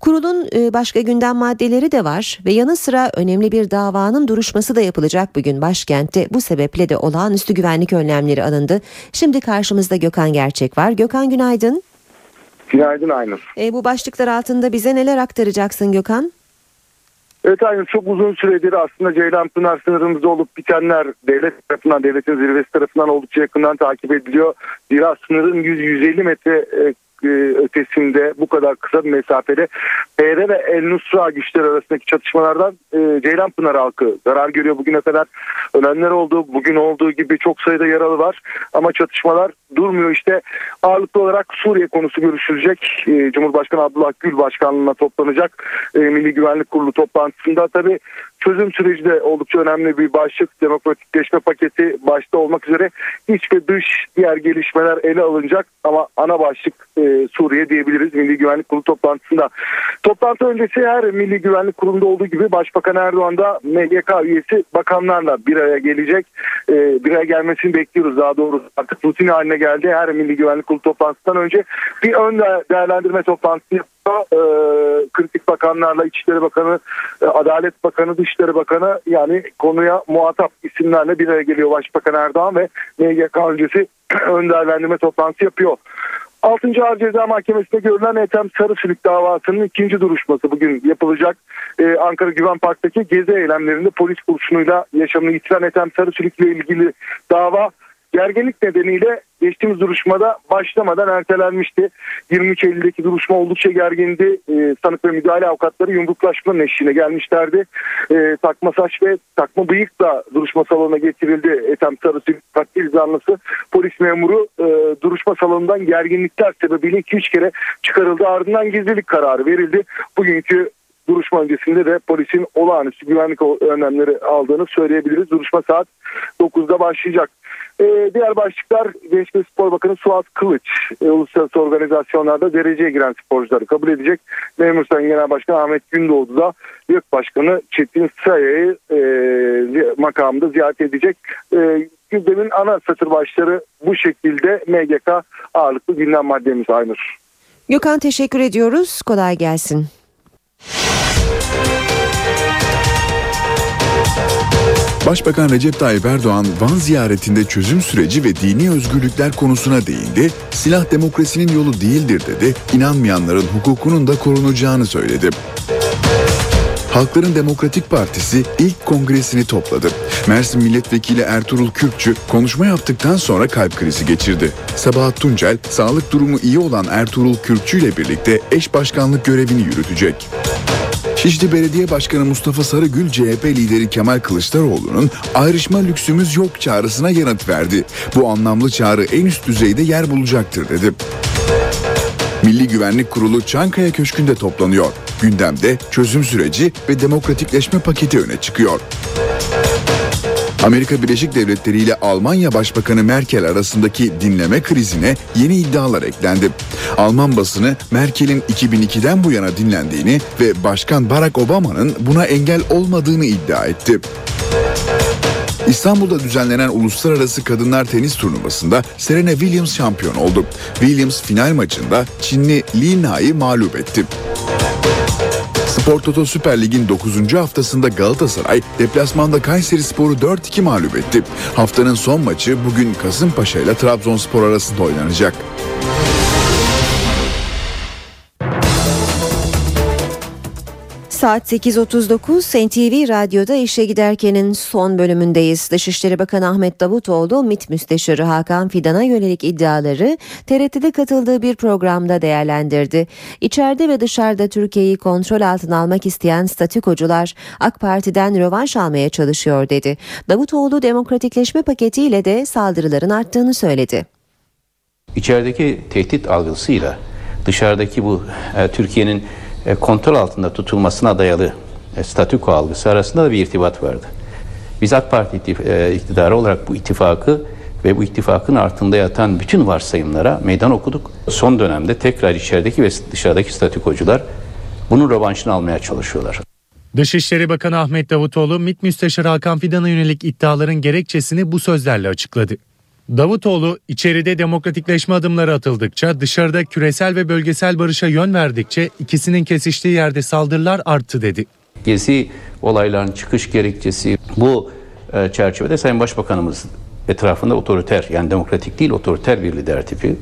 Kurulun e, başka gündem maddeleri de var ve yanı sıra önemli bir davanın duruşması da yapılacak bugün başkentte. Bu sebeple de olağanüstü güvenlik önlemleri alındı. Şimdi karşımızda Gökhan Gerçek var. Gökhan günaydın. Günaydın Aynur. E, bu başlıklar altında bize neler aktaracaksın Gökhan? Evet Aynur çok uzun süredir aslında Ceylan Pınar sınırımızda olup bitenler devlet tarafından, devletin zirvesi tarafından oldukça yakından takip ediliyor. Zira sınırın 100-150 metre e, ötesinde bu kadar kısa bir mesafede PR ve El Nusra güçleri arasındaki çatışmalardan e, Ceylanpınar halkı zarar görüyor bugüne kadar. Ölenler oldu. Bugün olduğu gibi çok sayıda yaralı var. Ama çatışmalar durmuyor. işte ağırlıklı olarak Suriye konusu görüşülecek. E, Cumhurbaşkanı Abdullah Gül başkanlığına toplanacak. E, Milli Güvenlik Kurulu toplantısında tabii çözüm süreci de oldukça önemli bir başlık. Demokratikleşme paketi başta olmak üzere iç ve dış diğer gelişmeler ele alınacak. Ama ana başlık e, Suriye diyebiliriz Milli Güvenlik Kurulu toplantısında. Toplantı öncesi her Milli Güvenlik Kurulu'nda olduğu gibi Başbakan Erdoğan da MGK üyesi bakanlarla bir araya gelecek. E, bir araya gelmesini bekliyoruz daha doğrusu. Artık rutin haline geldi. Her Milli Güvenlik Kurulu toplantısından önce bir ön değerlendirme toplantısı. E, kritik bakanlarla İçişleri Bakanı, e, Adalet Bakanı, Dışişleri Bakanı yani konuya muhatap isimlerle bir araya geliyor Başbakan Erdoğan ve MGK öncesi ön değerlendirme toplantısı yapıyor. 6. Ağır Ceza Mahkemesi'nde görülen Ethem Sarısülük davasının ikinci duruşması bugün yapılacak. Ee, Ankara Güven Park'taki gezi eylemlerinde polis kurşunuyla yaşamını yitiren Ethem Sarısülük ile ilgili dava gerginlik nedeniyle geçtiğimiz duruşmada başlamadan ertelenmişti. 23 Eylül'deki duruşma oldukça gergindi. E, sanık ve müdahale avukatları yumruklaşmanın eşliğine gelmişlerdi. E, takma saç ve takma bıyık da duruşma salonuna getirildi. Ethem Sarısı katil zanlısı polis memuru e, duruşma salonundan gerginlikler sebebiyle 2-3 kere çıkarıldı. Ardından gizlilik kararı verildi. Bugünkü duruşma öncesinde de polisin olağanüstü güvenlik önlemleri aldığını söyleyebiliriz. Duruşma saat 9'da başlayacak. Ee, diğer başlıklar Gençlik Spor Bakanı Suat Kılıç e, uluslararası organizasyonlarda dereceye giren sporcuları kabul edecek. Memur Sayın Genel Başkan Ahmet Gündoğdu da YÖK Başkanı Çetin Saya'yı e, makamında ziyaret edecek. E, gündemin ana satır başları bu şekilde MGK ağırlıklı gündem maddemiz Aynur. Gökhan teşekkür ediyoruz. Kolay gelsin. Başbakan Recep Tayyip Erdoğan Van ziyaretinde çözüm süreci ve dini özgürlükler konusuna değindi. Silah demokrasinin yolu değildir dedi. İnanmayanların hukukunun da korunacağını söyledi. Halkların Demokratik Partisi ilk kongresini topladı. Mersin Milletvekili Ertuğrul Kürkçü konuşma yaptıktan sonra kalp krizi geçirdi. Sabahat Tuncel, sağlık durumu iyi olan Ertuğrul Kürkçü ile birlikte eş başkanlık görevini yürütecek. Şişli Belediye Başkanı Mustafa Sarıgül CHP lideri Kemal Kılıçdaroğlu'nun ayrışma lüksümüz yok çağrısına yanıt verdi. Bu anlamlı çağrı en üst düzeyde yer bulacaktır dedi. Milli Güvenlik Kurulu Çankaya Köşkü'nde toplanıyor. Gündemde çözüm süreci ve demokratikleşme paketi öne çıkıyor. Amerika Birleşik Devletleri ile Almanya Başbakanı Merkel arasındaki dinleme krizine yeni iddialar eklendi. Alman basını Merkel'in 2002'den bu yana dinlendiğini ve Başkan Barack Obama'nın buna engel olmadığını iddia etti. İstanbul'da düzenlenen uluslararası kadınlar tenis turnuvasında Serena Williams şampiyon oldu. Williams final maçında Çinli Li Na'yı mağlup etti. Spor Toto Süper Lig'in 9. haftasında Galatasaray deplasmanda Kayseri Spor'u 4-2 mağlup etti. Haftanın son maçı bugün Kasımpaşa ile Trabzonspor arasında oynanacak. Saat 8.39 NTV Radyo'da işe giderkenin son bölümündeyiz. Dışişleri Bakanı Ahmet Davutoğlu, MİT Müsteşarı Hakan Fidan'a yönelik iddiaları TRT'de katıldığı bir programda değerlendirdi. İçeride ve dışarıda Türkiye'yi kontrol altına almak isteyen statükocular AK Parti'den rövanş almaya çalışıyor dedi. Davutoğlu demokratikleşme paketiyle de saldırıların arttığını söyledi. İçerideki tehdit algısıyla dışarıdaki bu e, Türkiye'nin kontrol altında tutulmasına dayalı e, statüko algısı arasında da bir irtibat vardı. Biz AK Parti e, iktidarı olarak bu ittifakı ve bu ittifakın altında yatan bütün varsayımlara meydan okuduk. Son dönemde tekrar içerideki ve dışarıdaki statikocular bunun rövanşını almaya çalışıyorlar. Dışişleri Bakanı Ahmet Davutoğlu, MİT Müsteşarı Hakan Fidan'a yönelik iddiaların gerekçesini bu sözlerle açıkladı. Davutoğlu, içeride demokratikleşme adımları atıldıkça, dışarıda küresel ve bölgesel barışa yön verdikçe ikisinin kesiştiği yerde saldırılar arttı dedi. Gezi olayların çıkış gerekçesi bu e, çerçevede Sayın Başbakanımız etrafında otoriter yani demokratik değil otoriter bir lider tipi.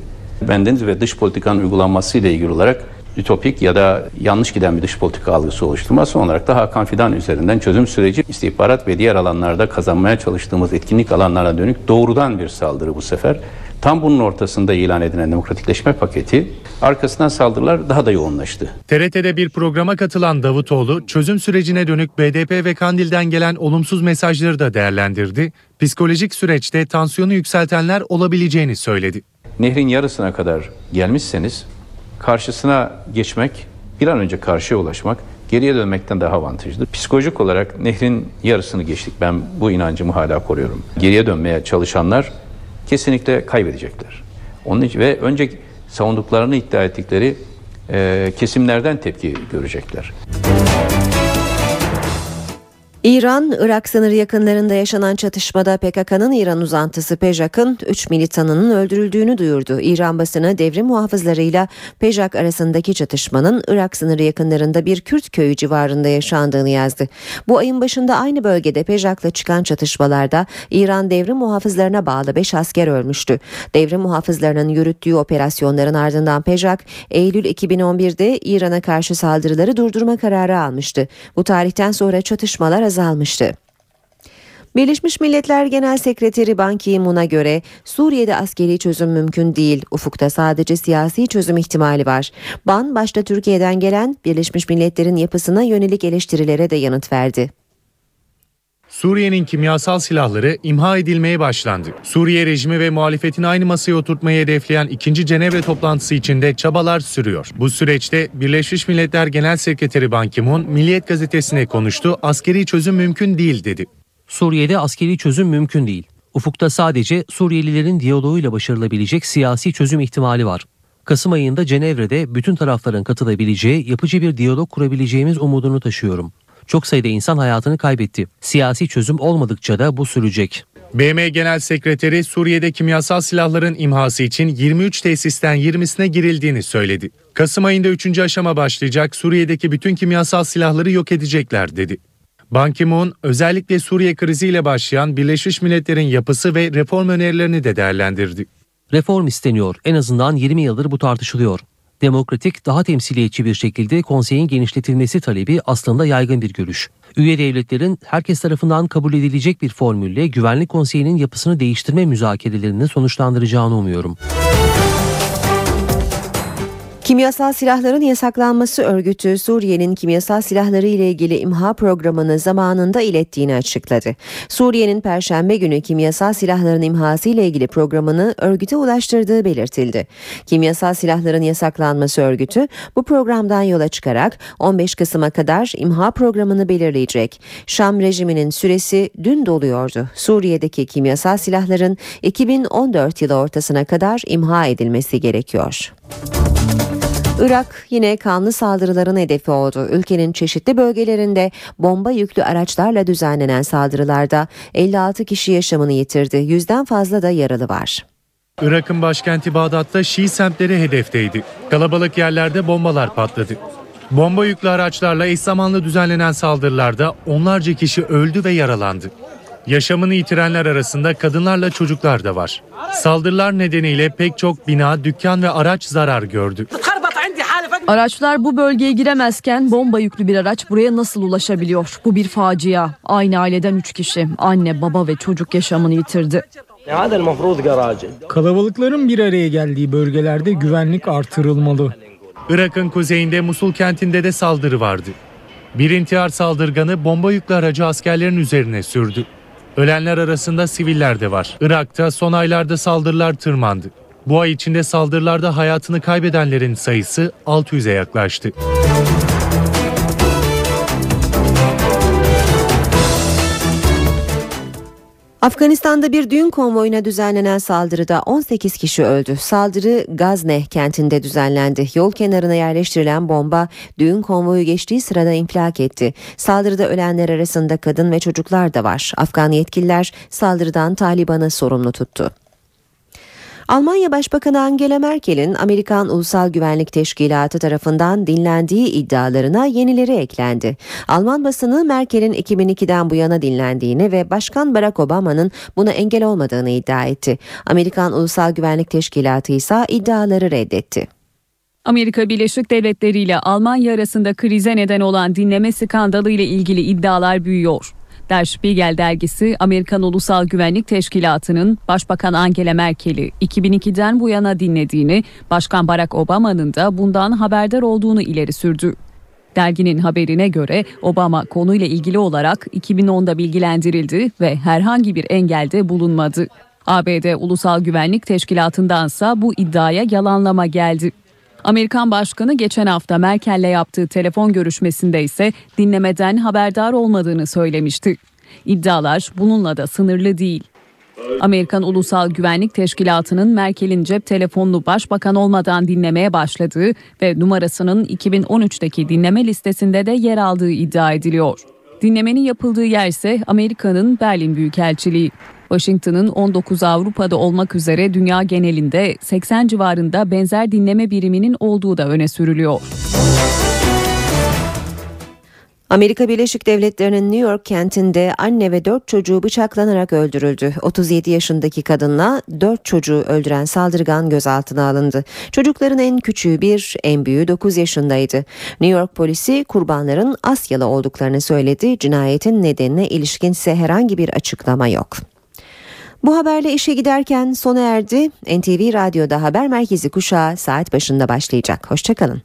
Bendeniz ve dış politikanın uygulanması ile ilgili olarak ütopik ya da yanlış giden bir dış politika algısı oluşturmaz. Son olarak da Hakan Fidan üzerinden çözüm süreci istihbarat ve diğer alanlarda kazanmaya çalıştığımız etkinlik alanlarına dönük doğrudan bir saldırı bu sefer. Tam bunun ortasında ilan edilen demokratikleşme paketi arkasından saldırılar daha da yoğunlaştı. TRT'de bir programa katılan Davutoğlu çözüm sürecine dönük BDP ve Kandil'den gelen olumsuz mesajları da değerlendirdi. Psikolojik süreçte tansiyonu yükseltenler olabileceğini söyledi. Nehrin yarısına kadar gelmişseniz karşısına geçmek, bir an önce karşıya ulaşmak geriye dönmekten daha avantajlı. Psikolojik olarak nehrin yarısını geçtik. Ben bu inancımı hala koruyorum. Geriye dönmeye çalışanlar kesinlikle kaybedecekler. Onun için ve önce savunduklarını iddia ettikleri e, kesimlerden tepki görecekler. İran, Irak sınırı yakınlarında yaşanan çatışmada PKK'nın İran uzantısı PEJAK'ın 3 militanının öldürüldüğünü duyurdu. İran basını devrim muhafızlarıyla PEJAK arasındaki çatışmanın Irak sınırı yakınlarında bir Kürt köyü civarında yaşandığını yazdı. Bu ayın başında aynı bölgede PEJAK'la çıkan çatışmalarda İran devrim muhafızlarına bağlı 5 asker ölmüştü. Devrim muhafızlarının yürüttüğü operasyonların ardından PEJAK, Eylül 2011'de İran'a karşı saldırıları durdurma kararı almıştı. Bu tarihten sonra çatışmalar azalmıştı. Birleşmiş Milletler Genel Sekreteri Ban Ki-moon'a göre Suriye'de askeri çözüm mümkün değil. Ufukta sadece siyasi çözüm ihtimali var. Ban başta Türkiye'den gelen Birleşmiş Milletler'in yapısına yönelik eleştirilere de yanıt verdi. Suriye'nin kimyasal silahları imha edilmeye başlandı. Suriye rejimi ve muhalefetin aynı masaya oturtmayı hedefleyen 2. Cenevre toplantısı içinde çabalar sürüyor. Bu süreçte Birleşmiş Milletler Genel Sekreteri Ban Ki-moon Milliyet gazetesine konuştu. Askeri çözüm mümkün değil dedi. Suriye'de askeri çözüm mümkün değil. Ufukta sadece Suriyelilerin diyaloğuyla başarılabilecek siyasi çözüm ihtimali var. Kasım ayında Cenevre'de bütün tarafların katılabileceği yapıcı bir diyalog kurabileceğimiz umudunu taşıyorum. Çok sayıda insan hayatını kaybetti. Siyasi çözüm olmadıkça da bu sürecek. BM Genel Sekreteri Suriye'de kimyasal silahların imhası için 23 tesisten 20'sine girildiğini söyledi. Kasım ayında 3. aşama başlayacak Suriye'deki bütün kimyasal silahları yok edecekler dedi. Ban Ki-moon özellikle Suriye kriziyle başlayan Birleşmiş Milletler'in yapısı ve reform önerilerini de değerlendirdi. Reform isteniyor. En azından 20 yıldır bu tartışılıyor demokratik, daha temsiliyetçi bir şekilde konseyin genişletilmesi talebi aslında yaygın bir görüş. Üye devletlerin herkes tarafından kabul edilecek bir formülle Güvenlik Konseyi'nin yapısını değiştirme müzakerelerini sonuçlandıracağını umuyorum. Kimyasal silahların yasaklanması örgütü Suriye'nin kimyasal silahları ile ilgili imha programını zamanında ilettiğini açıkladı. Suriye'nin perşembe günü kimyasal silahların imhası ile ilgili programını örgüte ulaştırdığı belirtildi. Kimyasal silahların yasaklanması örgütü bu programdan yola çıkarak 15 Kasım'a kadar imha programını belirleyecek. Şam rejiminin süresi dün doluyordu. Suriye'deki kimyasal silahların 2014 yılı ortasına kadar imha edilmesi gerekiyor. Irak yine kanlı saldırıların hedefi oldu. Ülkenin çeşitli bölgelerinde bomba yüklü araçlarla düzenlenen saldırılarda 56 kişi yaşamını yitirdi. Yüzden fazla da yaralı var. Irak'ın başkenti Bağdat'ta Şii semtleri hedefteydi. Kalabalık yerlerde bombalar patladı. Bomba yüklü araçlarla eş zamanlı düzenlenen saldırılarda onlarca kişi öldü ve yaralandı. Yaşamını yitirenler arasında kadınlarla çocuklar da var. Saldırılar nedeniyle pek çok bina, dükkan ve araç zarar gördü. Araçlar bu bölgeye giremezken bomba yüklü bir araç buraya nasıl ulaşabiliyor? Bu bir facia. Aynı aileden 3 kişi, anne, baba ve çocuk yaşamını yitirdi. Kalabalıkların bir araya geldiği bölgelerde güvenlik artırılmalı. Irak'ın kuzeyinde Musul kentinde de saldırı vardı. Bir intihar saldırganı bomba yüklü aracı askerlerin üzerine sürdü. Ölenler arasında siviller de var. Irak'ta son aylarda saldırılar tırmandı. Bu ay içinde saldırılarda hayatını kaybedenlerin sayısı 600'e yaklaştı. Afganistan'da bir düğün konvoyuna düzenlenen saldırıda 18 kişi öldü. Saldırı Gazneh kentinde düzenlendi. Yol kenarına yerleştirilen bomba düğün konvoyu geçtiği sırada infilak etti. Saldırıda ölenler arasında kadın ve çocuklar da var. Afgan yetkililer saldırıdan Taliban'ı sorumlu tuttu. Almanya Başbakanı Angela Merkel'in Amerikan Ulusal Güvenlik Teşkilatı tarafından dinlendiği iddialarına yenileri eklendi. Alman basını Merkel'in 2002'den bu yana dinlendiğini ve Başkan Barack Obama'nın buna engel olmadığını iddia etti. Amerikan Ulusal Güvenlik Teşkilatı ise iddiaları reddetti. Amerika Birleşik Devletleri ile Almanya arasında krize neden olan dinleme skandalı ile ilgili iddialar büyüyor. Der Spiegel dergisi Amerikan Ulusal Güvenlik Teşkilatı'nın Başbakan Angela Merkel'i 2002'den bu yana dinlediğini, Başkan Barack Obama'nın da bundan haberdar olduğunu ileri sürdü. Derginin haberine göre Obama konuyla ilgili olarak 2010'da bilgilendirildi ve herhangi bir engelde bulunmadı. ABD Ulusal Güvenlik Teşkilatı'ndansa bu iddiaya yalanlama geldi. Amerikan Başkanı geçen hafta Merkel'le yaptığı telefon görüşmesinde ise dinlemeden haberdar olmadığını söylemişti. İddialar bununla da sınırlı değil. Amerikan Ulusal Güvenlik Teşkilatı'nın Merkel'in cep telefonunu başbakan olmadan dinlemeye başladığı ve numarasının 2013'teki dinleme listesinde de yer aldığı iddia ediliyor. Dinlemenin yapıldığı yer ise Amerika'nın Berlin Büyükelçiliği. Washington'ın 19 Avrupa'da olmak üzere dünya genelinde 80 civarında benzer dinleme biriminin olduğu da öne sürülüyor. Amerika Birleşik Devletleri'nin New York kentinde anne ve 4 çocuğu bıçaklanarak öldürüldü. 37 yaşındaki kadınla 4 çocuğu öldüren saldırgan gözaltına alındı. Çocukların en küçüğü bir, en büyüğü 9 yaşındaydı. New York polisi kurbanların Asyalı olduklarını söyledi. Cinayetin nedenine ilişkin ise herhangi bir açıklama yok. Bu haberle işe giderken sona erdi. NTV Radyo'da haber merkezi kuşağı saat başında başlayacak. Hoşçakalın.